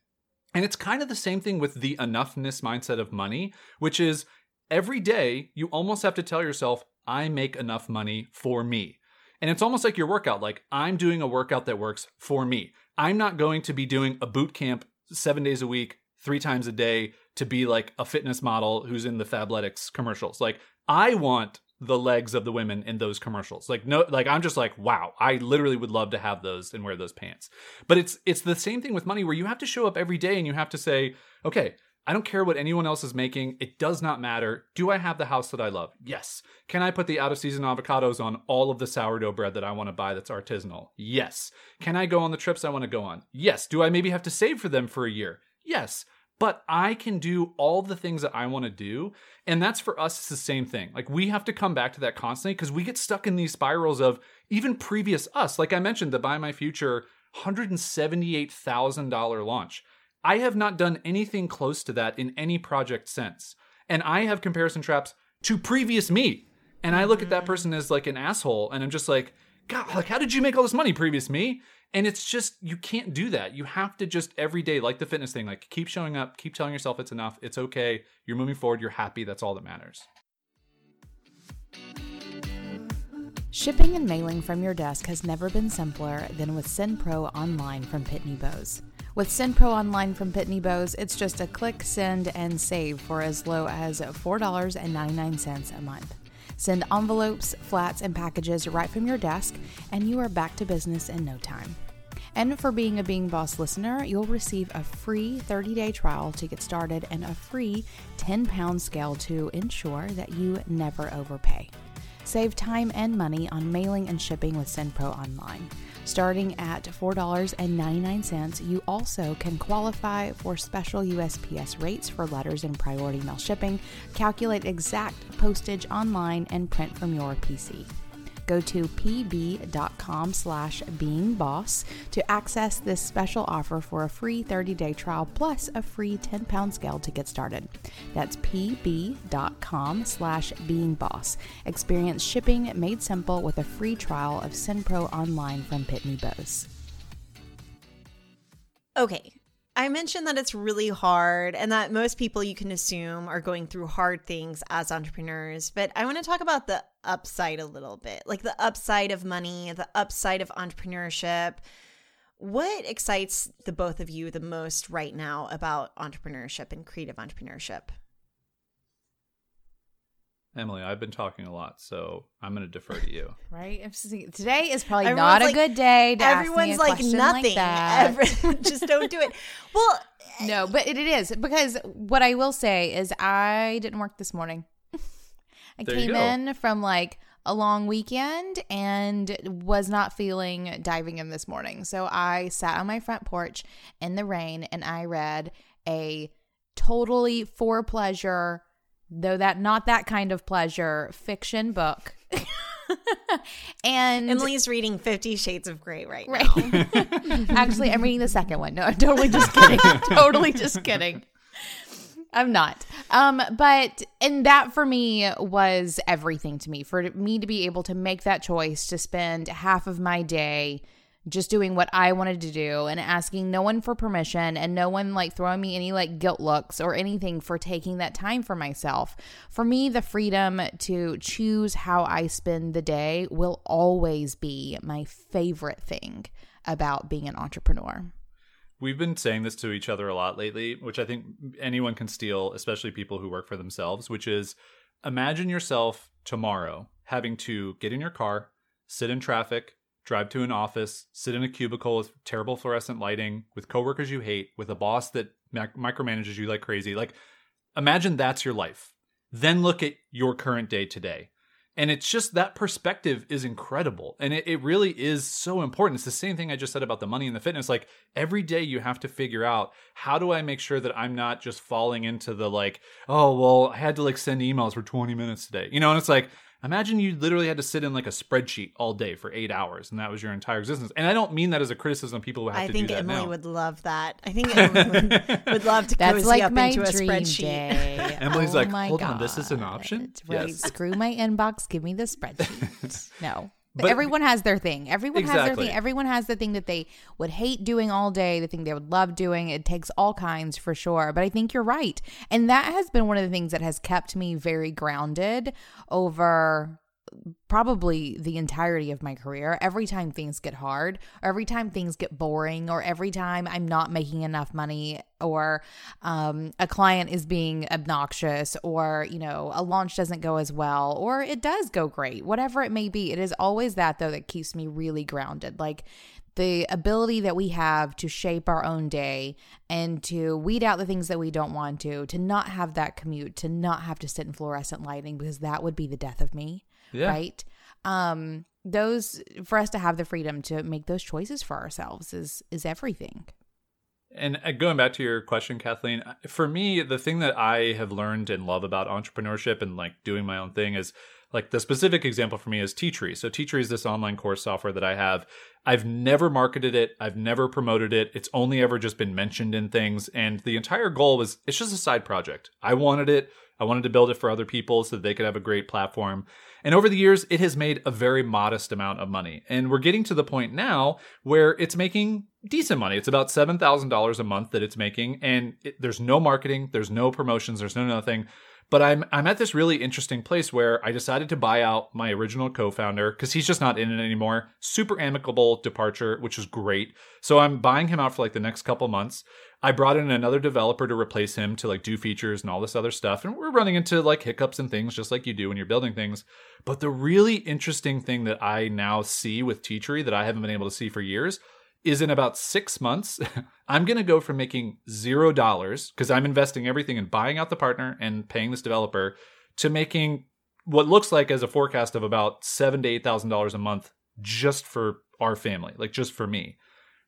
C: And it's kind of the same thing with the enoughness mindset of money, which is every day you almost have to tell yourself, I make enough money for me. And it's almost like your workout, like I'm doing a workout that works for me. I'm not going to be doing a boot camp seven days a week, three times a day to be like a fitness model who's in the Fabletics commercials. Like I want the legs of the women in those commercials. Like no like I'm just like wow, I literally would love to have those and wear those pants. But it's it's the same thing with money where you have to show up every day and you have to say, okay, I don't care what anyone else is making. It does not matter. Do I have the house that I love? Yes. Can I put the out of season avocados on all of the sourdough bread that I want to buy that's artisanal? Yes. Can I go on the trips I want to go on? Yes. Do I maybe have to save for them for a year? Yes. But I can do all the things that I want to do. And that's for us, it's the same thing. Like we have to come back to that constantly because we get stuck in these spirals of even previous us. Like I mentioned, the Buy My Future $178,000 launch. I have not done anything close to that in any project since. And I have comparison traps to previous me. And I look at that mm-hmm. person as like an asshole and I'm just like, God, like how did you make all this money previous me? And it's just you can't do that. You have to just every day, like the fitness thing, like keep showing up, keep telling yourself it's enough, it's okay, you're moving forward, you're happy, that's all that matters.
A: Shipping and mailing from your desk has never been simpler than with SendPro Online from Pitney Bowes. With SendPro Online from Pitney Bowes, it's just a click, send, and save for as low as $4.99 a month. Send envelopes, flats, and packages right from your desk, and you are back to business in no time. And for being a Being Boss listener, you'll receive a free 30 day trial to get started and a free 10 pound scale to ensure that you never overpay. Save time and money on mailing and shipping with SendPro Online. Starting at $4.99, you also can qualify for special USPS rates for letters and priority mail shipping, calculate exact postage online, and print from your PC. Go to pb.com slash beingboss to access this special offer for a free 30-day trial plus a free 10-pound scale to get started. That's pb.com slash beingboss. Experience shipping made simple with a free trial of SendPro Online from Pitney Bowes.
B: Okay. I mentioned that it's really hard and that most people you can assume are going through hard things as entrepreneurs. But I want to talk about the upside a little bit like the upside of money, the upside of entrepreneurship. What excites the both of you the most right now about entrepreneurship and creative entrepreneurship?
C: Emily, I've been talking a lot, so I'm going to defer to you. (laughs)
A: Right? If- Today is probably
B: Everyone's
A: not a good day to ask me
B: Everyone's
A: a
B: like nothing.
A: like that.
B: Every- (laughs) (laughs) just don't do it. Well,
A: No, but it, it is because what I will say is I didn't work this morning. I
C: There you
A: came
C: go.
A: in from like a long weekend and was not feeling diving in this morning. So I sat on my front porch in the rain and I read a totally for pleasure, though that not that kind of pleasure fiction book (laughs) and
B: Emily's reading Fifty Shades of Grey right,
A: Right.
B: now. (laughs)
A: Actually, I'm reading the second one. No, I'm totally just kidding. (laughs) totally just kidding. I'm not. Um, but and that for me was everything to me. For me to be able to make that choice to spend half of my day just doing what I wanted to do and asking no one for permission and no one like throwing me any like guilt looks or anything for taking that time for myself. For me, the freedom to choose how I spend the day will always be my favorite thing about being an entrepreneur.
C: We've been saying this to each other a lot lately, which I think anyone can steal, especially people who work for themselves, which is imagine yourself tomorrow having to get in your car, sit in traffic, drive to an office, sit in a cubicle with terrible fluorescent lighting, with coworkers you hate, with a boss that mic- micromanages you like crazy. Like, imagine that's your life. Then look at your current day today. And it's just that perspective is incredible. And it, it really is so important. It's the same thing I just said about the money and the fitness. Like every day you have to figure out how do I make sure that I'm not just falling into the like, oh, well, I had to like send emails for 20 minutes today. You know, and it's like, Imagine you literally had to sit in like a spreadsheet all day for eight hours, and that was your entire existence. And I don't mean that as a criticism of people who have
B: I
C: to
B: think
C: do that
B: Emily
C: now.
B: I think Emily would love that. I think (laughs) Emily would, would love to
A: That's
B: cozy
A: like
B: up
A: my
B: into a
A: dream
B: spreadsheet.
A: day. (laughs)
C: Emily's
A: Oh
C: like,
A: my
C: "Hold on, this is an option?"
A: God. Right.
C: Yes.
A: Screw my inbox. Give me the spreadsheet. (laughs) no.
C: But-
A: Everyone has their thing. Everyone has their thing. Everyone has the thing that they would hate doing all day, the thing they would love doing. It takes all kinds for sure. But I think you're right. And that has been one of the things that has kept me very grounded over probably the entirety of my career. Every time things get hard, or every time things get boring, or every time I'm not making enough money, or um, a client is being obnoxious, or you know a launch doesn't go as well, or it does go great, whatever it may be, it is always that though that keeps me really grounded. Like the ability that we have to shape our own day and to weed out the things that we don't want to, to not have that commute, to not have to sit in fluorescent lighting because that would be the death of me
C: Yeah.
A: right um those for us to have the freedom to make those choices for ourselves is is everything
C: And uh, going back to your question, Kathleen, uh, for me, the thing that I have learned and love about entrepreneurship and like doing my own thing is like the specific example for me is Teachery. So Teachery is this online course software that I have. I've never marketed it. I've never promoted it. It's only ever just been mentioned in things. And the entire goal was it's just a side project. I wanted it. I wanted to build it for other people so that they could have a great platform. And over the years, it has made a very modest amount of money. And we're getting to the point now where it's making decent money. It's about $7,000 a month that it's making. And it, there's no marketing, there's no promotions, there's no nothing. But I'm I'm at this really interesting place where I decided to buy out my original co-founder because he's just not in it anymore. Super amicable departure, which is great. So I'm buying him out for like the next couple months. I brought in another developer to replace him to like do features and all this other stuff. And we're running into like hiccups and things just like you do when you're building things. But the really interesting thing that I now see with Teachery that I haven't been able to see for years is in about six months, (laughs) I'm going to go from making zero dollars because I'm investing everything in buying out the partner and paying this developer to making what looks like as a forecast of about seven to eight thousand dollars a month just for our family, like just for me,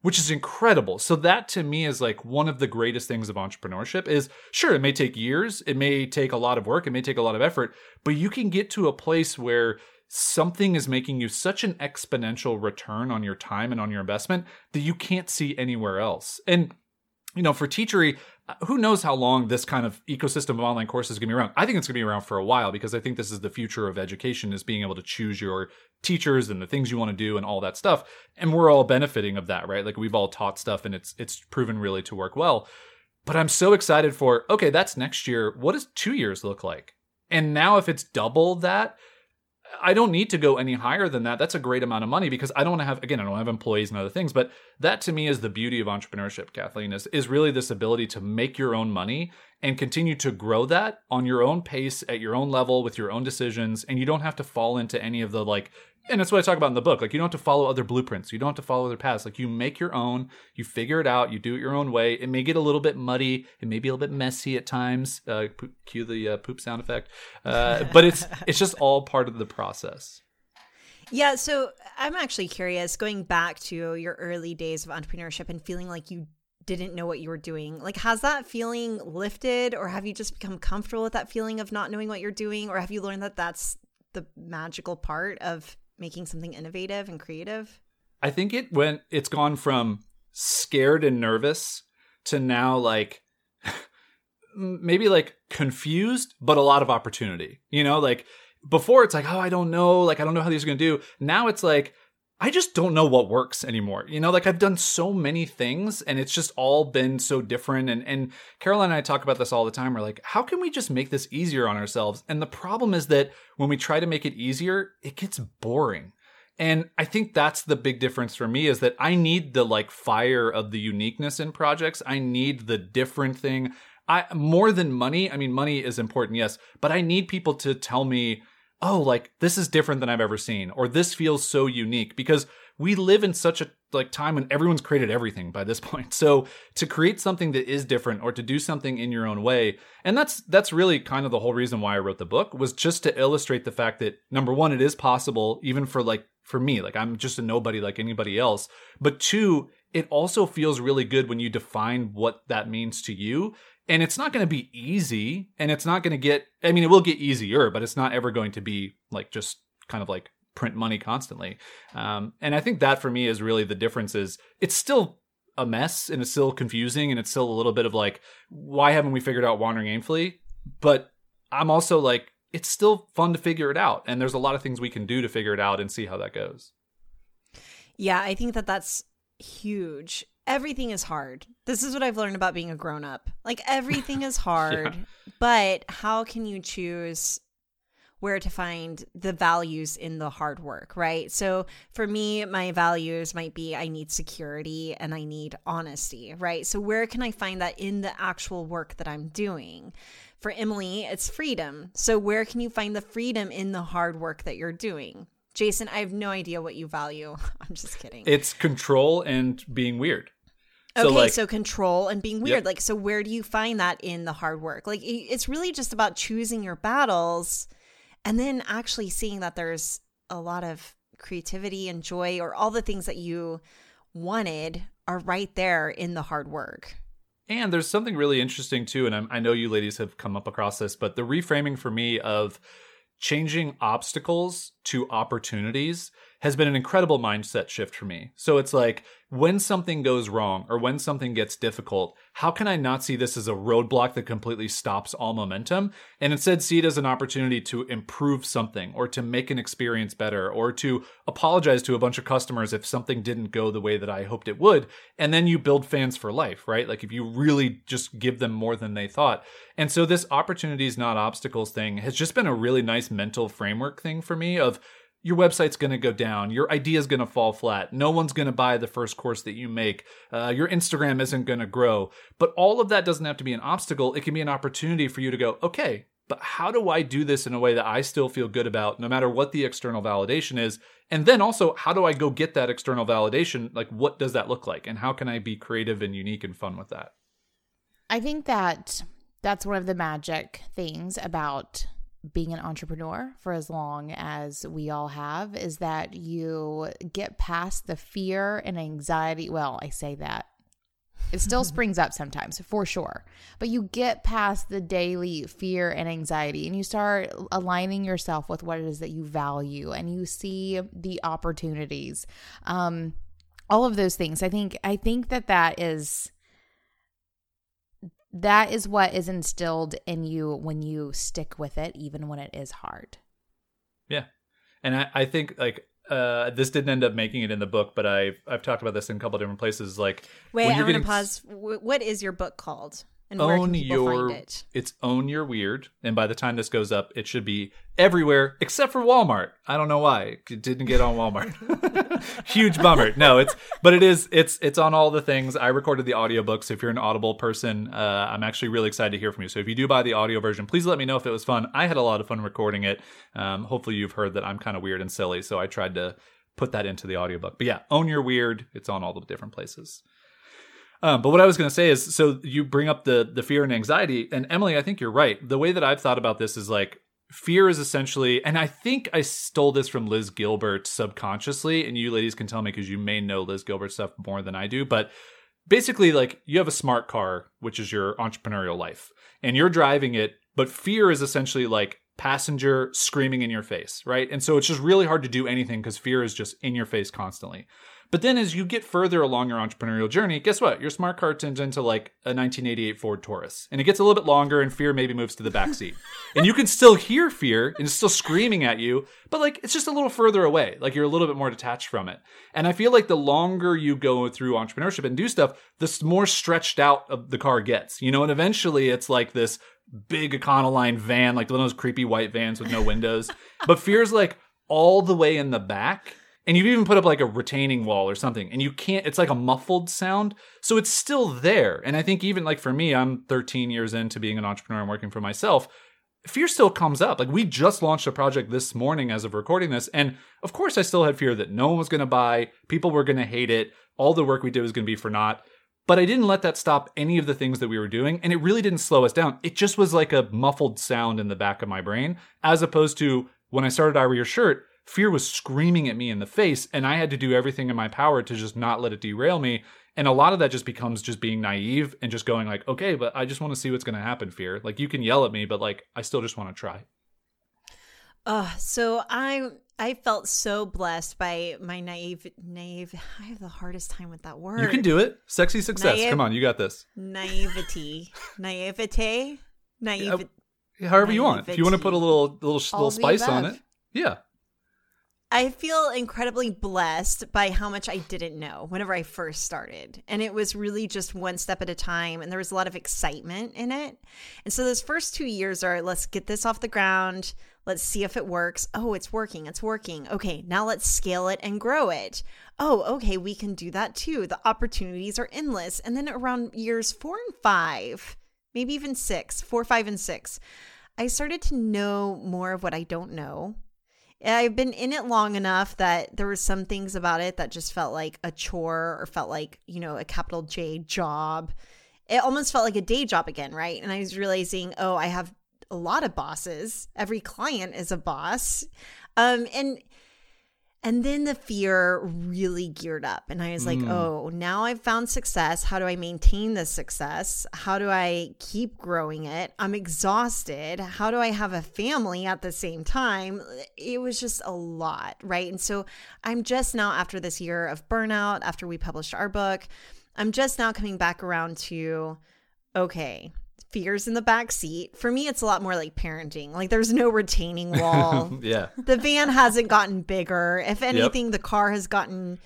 C: which is incredible. So that to me is like one of the greatest things of entrepreneurship is sure, it may take years, it may take a lot of work, it may take a lot of effort, but you can get to a place where something is making you such an exponential return on your time and on your investment that you can't see anywhere else. And you know, for Teachery, uh, who knows how long this kind of ecosystem of online courses is going to be around? I think it's going to be around for a while because I think this is the future of education is being able to choose your teachers and the things you want to do and all that stuff. And we're all benefiting of that, right? Like we've all taught stuff and it's it's proven really to work well. But I'm so excited for okay, that's next year. What does 2 years look like? And now if it's double that, I don't need to go any higher than that. That's a great amount of money because I don't have again, I don't have employees and other things, but that to me is the beauty of entrepreneurship, Kathleen, is is really this ability to make your own money and continue to grow that on your own pace at your own level with your own decisions and you don't have to fall into any of the like and that's what I talk about in the book. Like you don't have to follow other blueprints. You don't have to follow other paths. Like you make your own, you figure it out, you do it your own way. It may get a little bit muddy, it may be a little bit messy at times. Uh, poop, cue the uh, poop sound effect. Uh, (laughs) but it's it's just all part of the process.
B: Yeah, so I'm actually curious going back to your early days of entrepreneurship and feeling like you didn't know what you were doing. Like has that feeling lifted or have you just become comfortable with that feeling of not knowing what you're doing or have you learned that that's the magical part of making something innovative and creative?
C: I think it went it's gone from scared and nervous to now like (laughs) maybe like confused but a lot of opportunity. You know, like before it's like, "Oh, I don't know, like I don't know how these are going to do." Now it's like I just don't know what works anymore. You know, like I've done so many things and it's just all been so different. And and Caroline and I talk about this all the time. We're like, how can we just make this easier on ourselves? And the problem is that when we try to make it easier, it gets boring. And I think that's the big difference for me is that I need the like fire of the uniqueness in projects. I need the different thing. I more than money. I mean, money is important, yes, but I need people to tell me, "Oh, like this is different than I've ever seen," or "This feels so unique." Because we live in such a like time when everyone's created everything by this (laughs) point. So to create something that is different or to do something in your own way, and that's that's really kind of the whole reason why I wrote the book was just to illustrate the fact that number one, it is possible even for like for me, like I'm just a nobody like anybody else. But two, it also feels really good when you define what that means to you. And it's not going to be easy and it's not going to get, I mean, it will get easier, but it's not ever going to be like just kind of like print money constantly. Um, and I think that for me is really the difference is it's still a mess and it's still confusing and it's still a little bit of like, why haven't we figured out wandering aimfully? But I'm also like, it's still fun to figure it out. And there's a lot of things we can do to figure it out and see how that goes.
B: Yeah, I think that that's huge. Everything is hard. This is what I've learned about being a grown up. Like everything is (laughs) hard, yeah. but how can you choose where to find the values in the hard work, right? So for me, my values might be I need security and I need honesty, right? So where can I find that in the actual work that I'm doing? For Emily, it's freedom. So where can you find the freedom in the hard work that you're doing? Jason, I have no idea what you value. (laughs) I'm just kidding.
C: It's control and being weird.
B: So okay, like, so control and being weird. Yep. Like, so where do you find that in the hard work? Like, it's really just about choosing your battles and then actually seeing that there's a lot of creativity and joy or all the things that you wanted are right there in the hard work.
C: And there's something really interesting too, and I'm, i know you ladies have come up across this, but the reframing for me of changing obstacles to opportunities has been an incredible mindset shift for me. So it's like when something goes wrong or when something gets difficult, how can I not see this as a roadblock that completely stops all momentum and instead see it as an opportunity to improve something or to make an experience better or to apologize to a bunch of customers if something didn't go the way that I hoped it would. And then you build fans for life, right? Like if you really just give them more than they thought. And so this opportunities, not obstacles thing has just been a really nice mental framework thing for me of your website's going to go down. Your idea is going to fall flat. No one's going to buy the first course that you make. Uh, your Instagram isn't going to grow. But all of that doesn't have to be an obstacle. It can be an opportunity for you to go, okay, but how do I do this in a way that I still feel good about, no matter what the external validation is? And then also, how do I go get that external validation? Like, what does that look like? And how can I be creative and unique and fun with that?
A: I think that that's one of the magic things about being an entrepreneur for as long as we all have is that you get past the fear and anxiety. Well, I say that. It still (laughs) springs up sometimes, for sure. But you get past the daily fear and anxiety and you start aligning yourself with what it is that you value and you see the opportunities. Um, all of those things. I think I think that that is that is what is instilled in you when you stick with it, even when it is hard.
C: Yeah. And I, I think like uh, this didn't end up making it in the book, but I've I've talked about this in a couple different places. Like,
B: wait, I'm gonna pause. What is your book called? And own your it?
C: it's own your weird. And by the time this goes up it should be everywhere except for walmart. I don't know why. It didn't get on walmart. (laughs) Huge bummer. No it's but it is it's it's on all the things. I recorded the audiobooks. If you're an audible person uh, i'm actually really excited to hear from you. So if you do buy the audio version please let me know if it was fun. I had a lot of fun recording it. Um, hopefully you've heard that i'm kind of weird and silly. So i tried to put that into the audiobook. But yeah own your weird. It's on all the different places um, but what I was going to say is, so you bring up the the fear and anxiety, and Emily, I think you're right. The way that I've thought about this is like fear is essentially, and I think I stole this from Liz Gilbert subconsciously, and you ladies can tell me because you may know Liz Gilbert stuff more than I do, but basically, like you have a smart car, which is your entrepreneurial life, and you're driving it, but fear is essentially like passenger screaming in your face, right? And so it's just really hard to do anything because fear is just in your face constantly. But then as you get further along your entrepreneurial journey, guess what? Your smart car turns into like a 1988 Ford Taurus. And it gets a little bit longer and fear maybe moves to the back seat. (laughs) and you can still hear fear and it's still screaming at you, but like it's just a little further away. Like you're a little bit more detached from it. And I feel like the longer you go through entrepreneurship and do stuff, the more stretched out of the car gets. You know, and eventually it's like this big Econoline van, like one of those creepy white vans with no windows. (laughs) but fear's like all the way in the back and you've even put up like a retaining wall or something and you can't it's like a muffled sound so it's still there. And i think even like for me i'm 13 years into being an entrepreneur and working for myself fear still comes up. Like we just launched a project this morning as of recording this and of course i still had fear that no one was going to buy people were going to hate it all the work we did was going to be for naught. But i didn't let that stop any of the things that we were doing and it really didn't slow us down. It just was like a muffled sound in the back of my brain as opposed to when i started i wear your shirt fear was screaming at me in the face and i had to do everything in my power to just not let it derail me. And a lot of that just becomes just being naive and just going like okay but i just want to see what's going to happen fear. Like you can yell at me but like i still just want to try.
B: Uh so i i felt so blessed by my naive naive i have the hardest time with that word
C: you can do it. Sexy success. Naive, come on you got this.
B: naivety. Naivete? Naive
C: yeah, however you want. If you want to put a little little, little spice on it. yeah
B: I feel incredibly blessed by how much I didn't know whenever I first started. And it was really just one step at a time. And there was a lot of excitement in it. And so those first two years are let's get this off the ground. Let's see if it works. Oh, it's working. It's working. Okay, now let's scale it and grow it. Oh, okay, we can do that too. The opportunities are endless. And then around years four and five, maybe even six, four, five, and six, I started to know more of what I don't know I've been in it long enough that there were some things about it that just felt like a chore or felt like, you know, a capital J job. It almost felt like a day job again, right? And I was realizing, oh, I have a lot of bosses. Every client is a boss. Um, and and then the fear really geared up. And I was like, mm. oh, now I've found success. How do I maintain this success? How do I keep growing it? I'm exhausted. How do I have a family at the same time? It was just a lot, right? And so I'm just now, after this year of burnout, after we published our book, I'm just now coming back around to, okay, fears in the back seat. For me, it's a lot more like parenting. Like there's no retaining (laughs) wall.
C: yeah.
B: The van hasn't gotten bigger. If anything, yep. the car has gotten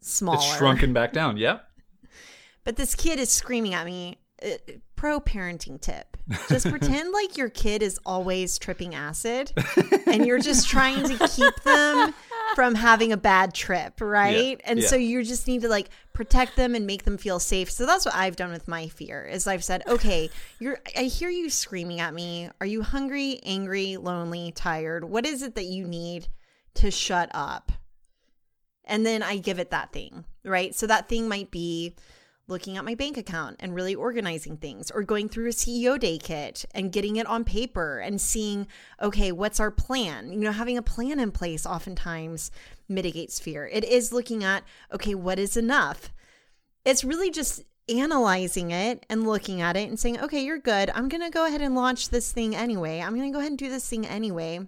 B: smaller.
C: It's shrunken back down. Yep.
B: But this kid is screaming at me. Uh, pro parenting tip. Just pretend like your kid is always tripping acid and you're just trying to keep them from having a bad trip, right? Yeah, and yeah. so you just need to like protect them and make them feel safe. So that's what I've done with my fear. Is I've said, "Okay, you're I hear you screaming at me. Are you hungry, angry, lonely, tired? What is it that you need to shut up?" And then I give it that thing, right? So that thing might be looking at my bank account and really organizing things or going through a CEO day kit and getting it on paper and seeing, okay, what's our plan? You know, having a plan in place oftentimes mitigates fear. It is looking at, okay, what is enough? It's really just analyzing it and looking at it and saying, okay, you're good. I'm going to go ahead and launch this thing anyway. I'm going to go ahead and do this thing anyway.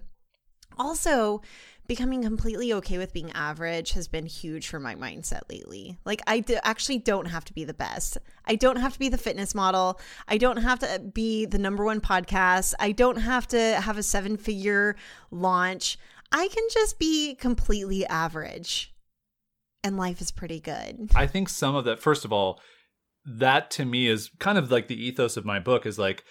B: Also, becoming completely okay with being average has been huge for my mindset lately. Like I do, actually don't have to be the best. I don't have to be the fitness model. I don't have to be the number one podcast. I don't have to have a seven-figure launch. I can just be completely average. And life is pretty good.
C: I think some of that first of all, that to me is kind of like the ethos of my book is like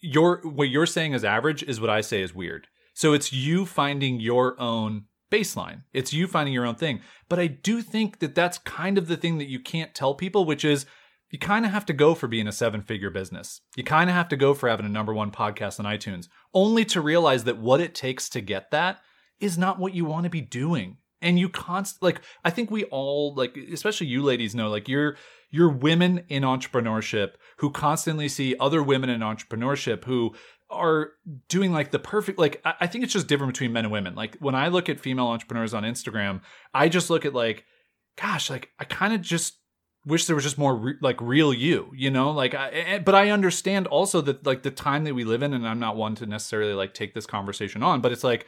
C: your what you're saying is average is what I say is weird so it's you finding your own baseline. It's you finding your own thing. But I do think that that's kind of the thing that you can't tell people, which is you kind of have to go for being a seven figure business. You kind of have to go for having a number one podcast on iTunes, only to realize that what it takes to get that is not what you want to be doing. And you const like I think we all like especially you ladies know like you're you're women in entrepreneurship who constantly see other women in entrepreneurship who are doing like the perfect like I think it's just different between men and women. Like when I look at female entrepreneurs on Instagram, I just look at like gosh, like I kind of just wish there was just more re- like real you, you know? Like I but I understand also that like the time that we live in and I'm not one to necessarily like take this conversation on, but it's like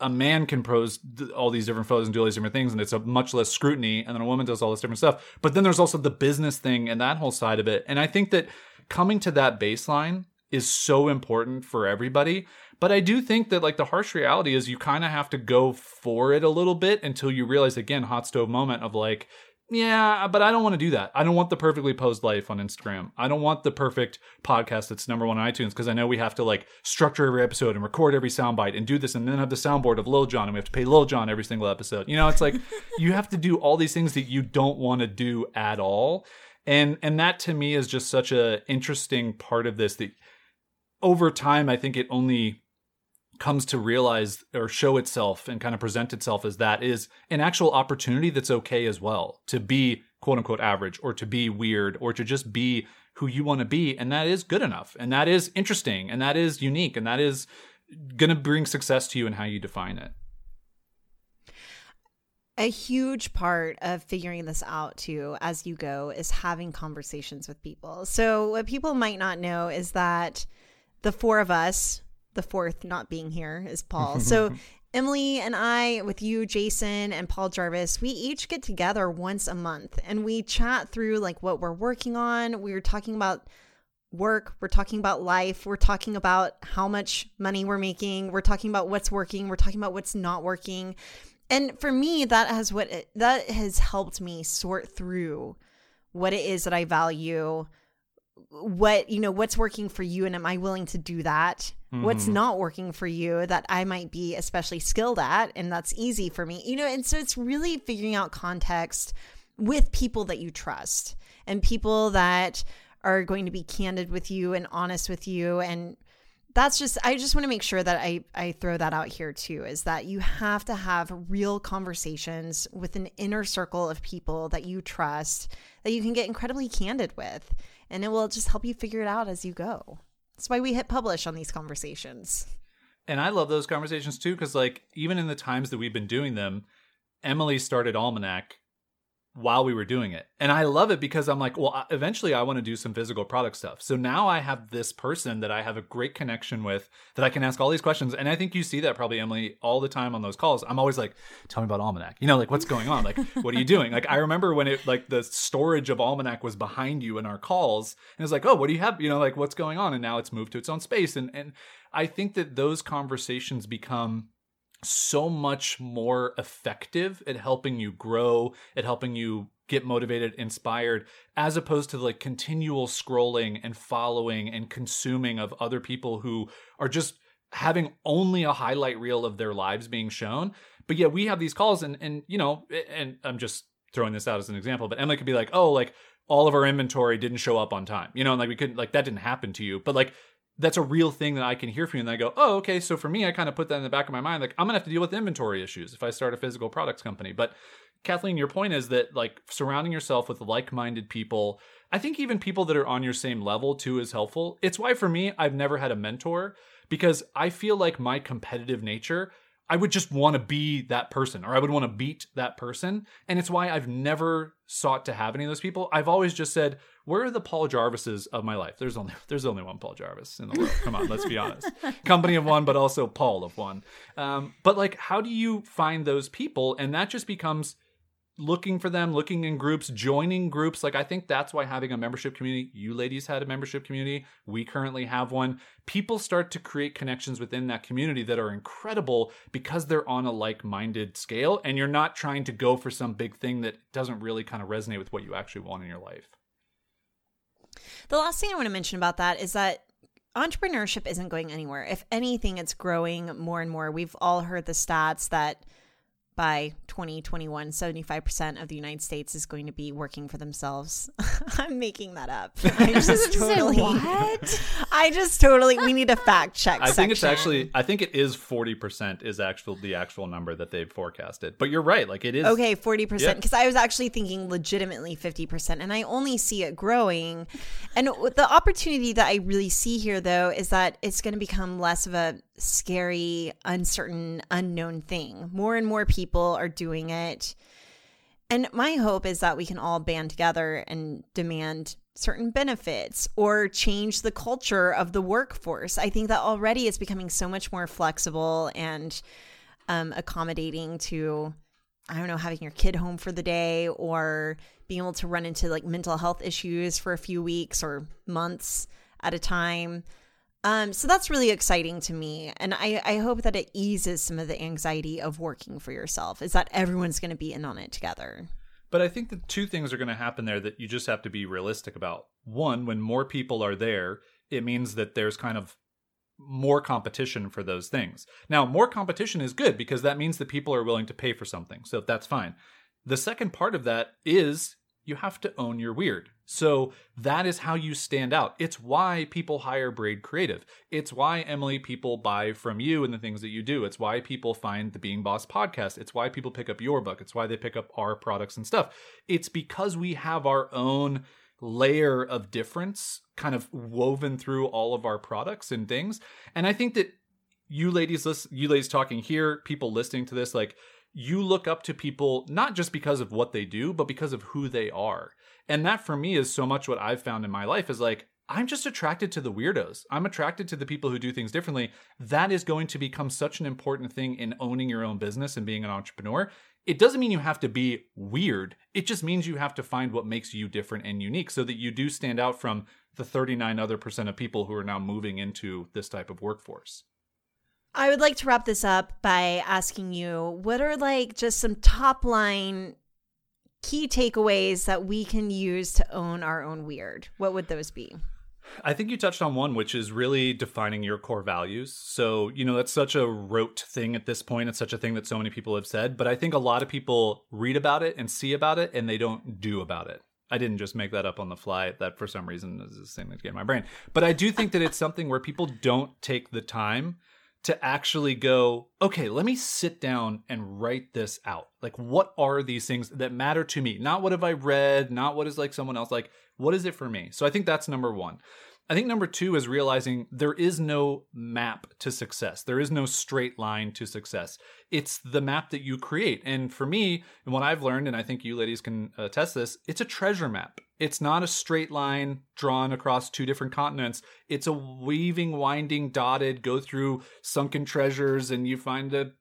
C: a man can pose all these different photos and do all these different things and it's a much less scrutiny and then a woman does all this different stuff but then there's also the business thing and that whole side of it and i think that coming to that baseline is so important for everybody but i do think that like the harsh reality is you kind of have to go for it a little bit until you realize again hot stove moment of like yeah, but I don't want to do that. I don't want the perfectly posed life on Instagram. I don't want the perfect podcast that's number one on iTunes because I know we have to like structure every episode and record every soundbite and do this and then have the soundboard of Lil Jon and we have to pay Lil Jon every single episode. You know, it's like (laughs) you have to do all these things that you don't want to do at all. And and that to me is just such a interesting part of this that over time I think it only comes to realize or show itself and kind of present itself as that is an actual opportunity that's okay as well to be quote unquote average or to be weird or to just be who you want to be. And that is good enough. And that is interesting. And that is unique. And that is going to bring success to you and how you define it.
B: A huge part of figuring this out too as you go is having conversations with people. So what people might not know is that the four of us the fourth not being here is Paul. (laughs) So Emily and I, with you, Jason, and Paul Jarvis, we each get together once a month and we chat through like what we're working on. We are talking about work, we're talking about life, we're talking about how much money we're making, we're talking about what's working, we're talking about what's not working. And for me, that has what it, that has helped me sort through what it is that I value, what you know what's working for you and am i willing to do that mm-hmm. what's not working for you that i might be especially skilled at and that's easy for me you know and so it's really figuring out context with people that you trust and people that are going to be candid with you and honest with you and that's just i just want to make sure that i i throw that out here too is that you have to have real conversations with an inner circle of people that you trust that you can get incredibly candid with and it will just help you figure it out as you go. That's why we hit publish on these conversations.
C: And I love those conversations too, because like even in the times that we've been doing them, Emily started Almanac while we were doing it. And I love it because I'm like, well, eventually I want to do some physical product stuff. So now I have this person that I have a great connection with that I can ask all these questions. And I think you see that probably, Emily, all the time on those calls. I'm always like, tell me about Almanac. You know, like what's going on? Like, what are you doing? Like, I remember when it, like, the storage of Almanac was behind you in our calls. And it's like, oh, what do you have? You know, like, what's going on? And now it's moved to its own space. And, and I think that those conversations become so much more effective at helping you grow, at helping you get motivated, inspired, as opposed to like continual scrolling and following and consuming of other people who are just having only a highlight reel of their lives being shown. But yeah, we have these calls and and you know, and I'm just throwing this out as an example, but Emily could be like, "Oh, like all of our inventory didn't show up on time." You know, and like we couldn't like that didn't happen to you. But like that's a real thing that I can hear from you. And I go, oh, okay. So for me, I kind of put that in the back of my mind. Like, I'm going to have to deal with inventory issues if I start a physical products company. But Kathleen, your point is that like surrounding yourself with like minded people, I think even people that are on your same level too is helpful. It's why for me, I've never had a mentor because I feel like my competitive nature I would just want to be that person or I would want to beat that person. And it's why I've never sought to have any of those people. I've always just said, where are the Paul Jarvises of my life? There's only (laughs) there's only one Paul Jarvis in the world. Come on, let's be (laughs) honest. Company of one, but also Paul of one. Um, but like, how do you find those people? And that just becomes looking for them, looking in groups, joining groups. Like I think that's why having a membership community, you ladies had a membership community, we currently have one. People start to create connections within that community that are incredible because they're on a like-minded scale and you're not trying to go for some big thing that doesn't really kind of resonate with what you actually want in your life.
B: The last thing I want to mention about that is that entrepreneurship isn't going anywhere. If anything, it's growing more and more. We've all heard the stats that by 2021 75% of the united states is going to be working for themselves (laughs) i'm making that up (laughs) i (laughs) just totally what i just totally we need a fact check
C: i think it's actually i think it is 40% is actual the actual number that they've forecasted. But you're right like it is
B: okay 40% because i was actually thinking legitimately 50% and i only see it growing. And the opportunity that i really see here though is that it's going to become less of a scary, uncertain, unknown thing. More and more people are doing it. And my hope is that we can all band together and demand certain benefits or change the culture of the workforce. I think that already it's becoming so much more flexible and um, accommodating to, I don't know, having your kid home for the day or being able to run into like mental health issues for a few weeks or months at a time. Um, so that's really exciting to me. And I, I hope that it eases some of the anxiety of working for yourself, is that everyone's going to be in on it together.
C: But I think the two things are going to happen there that you just have to be realistic about. One, when more people are there, it means that there's kind of more competition for those things. Now, more competition is good because that means that people are willing to pay for something. So that's fine. The second part of that is you have to own your weird. So that is how you stand out. It's why people hire Braid Creative. It's why, Emily, people buy from you and the things that you do. It's why people find the Being Boss podcast. It's why people pick up your book. It's why they pick up our products and stuff. It's because we have our own layer of difference kind of woven through all of our products and things. And I think that you ladies, you ladies talking here, people listening to this, like, you look up to people not just because of what they do, but because of who they are. And that for me is so much what I've found in my life is like, I'm just attracted to the weirdos. I'm attracted to the people who do things differently. That is going to become such an important thing in owning your own business and being an entrepreneur. It doesn't mean you have to be weird. It just means you have to find what makes you different and unique so that you do stand out from the 39 other percent of people who are now moving into this type of workforce.
B: I would like to wrap this up by asking you what are like just some top line key takeaways that we can use to own our own weird? What would those be?
C: I think you touched on one, which is really defining your core values. So, you know, that's such a rote thing at this point. It's such a thing that so many people have said, but I think a lot of people read about it and see about it and they don't do about it. I didn't just make that up on the fly. That for some reason is the same thing in my brain. But I do think that it's something where people don't take the time to actually go, okay, let me sit down and write this out. Like, what are these things that matter to me? Not what have I read, not what is like someone else, like, what is it for me? So I think that's number one. I think number two is realizing there is no map to success. There is no straight line to success. It's the map that you create. And for me, and what I've learned, and I think you ladies can uh, attest this, it's a treasure map. It's not a straight line drawn across two different continents. It's a weaving, winding, dotted, go through sunken treasures, and you find a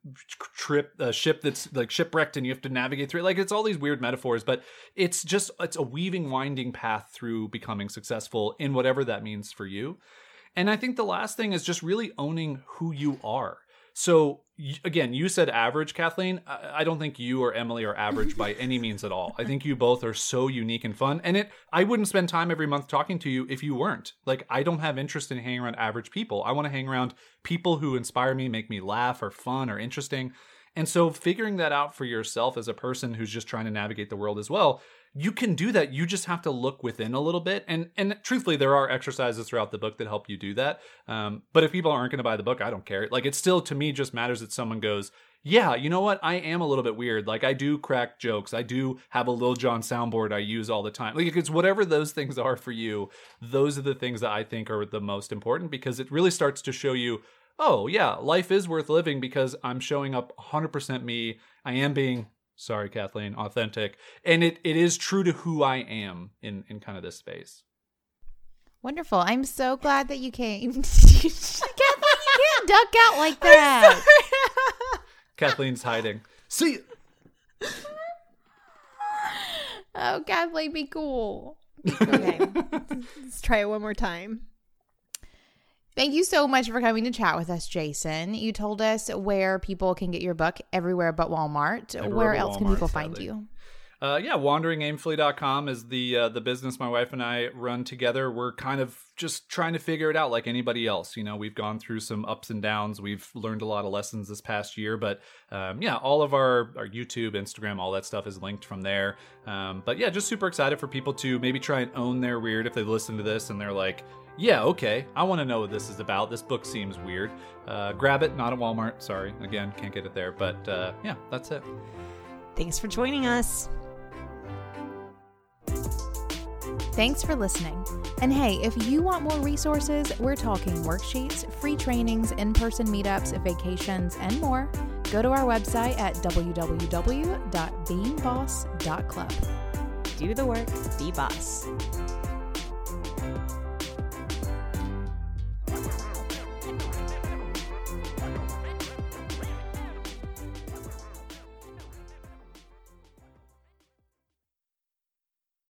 C: trip, a ship that's like shipwrecked, and you have to navigate through it. Like it's all these weird metaphors, but it's just it's a weaving, winding path through becoming successful in whatever that means for you. And I think the last thing is just really owning who you are. So again, you said average, Kathleen. I don't think you or Emily are average by (laughs) any means at all. I think you both are so unique and fun. And it I wouldn't spend time every month talking to you if you weren't. Like I don't have interest in hanging around average people. I want to hang around people who inspire me, make me laugh or fun or interesting. And so figuring that out for yourself as a person who's just trying to navigate the world as well, you can do that. You just have to look within a little bit. And and truthfully, there are exercises throughout the book that help you do that. Um, but if people aren't going to buy the book, I don't care. Like it still to me just matters that someone goes, yeah, you know what? I am a little bit weird. Like I do crack jokes. I do have a Lil Jon soundboard I use all the time. Like it's whatever those things are for you. Those are the things that I think are the most important because it really starts to show you oh yeah, life is worth living because I'm showing up 100% me. I am being sorry kathleen authentic. And it, it is true to who i am in in kind of this space.
A: Wonderful. I'm so glad that you came. (laughs) Kathleen you can't duck out like (laughs) that. (laughs)
C: kathleen's hiding. See
A: oh kathleen be cool
B: okay. Let's try it one more time
A: Thank you so much for coming to chat with us, Jason. You told us where people can get your book everywhere but Walmart.
C: Everywhere
A: where
C: but
A: else
C: Walmart,
A: can people
C: sadly.
A: find you?
C: Uh, yeah, wanderingaimfully.com is the uh, the business my wife and I run together. We're kind of just trying to figure it out like anybody else. You know, we've gone through some ups and downs. We've learned a lot of lessons this past year, but um, yeah, all of our, our YouTube, Instagram, all that stuff is linked from there. Um, but yeah, just super excited for people to maybe try and own their weird if they listen to this and they're like, yeah, okay, I want to know what this is about. This book seems weird. Uh, grab it, not at Walmart. Sorry, again, can't get it there. But uh, yeah, that's it.
B: Thanks for joining us.
A: Thanks for listening. And hey, if you want more resources, we're talking worksheets, free trainings, in person meetups, vacations, and more. Go to our website at www.beingboss.club.
B: Do the work, be boss.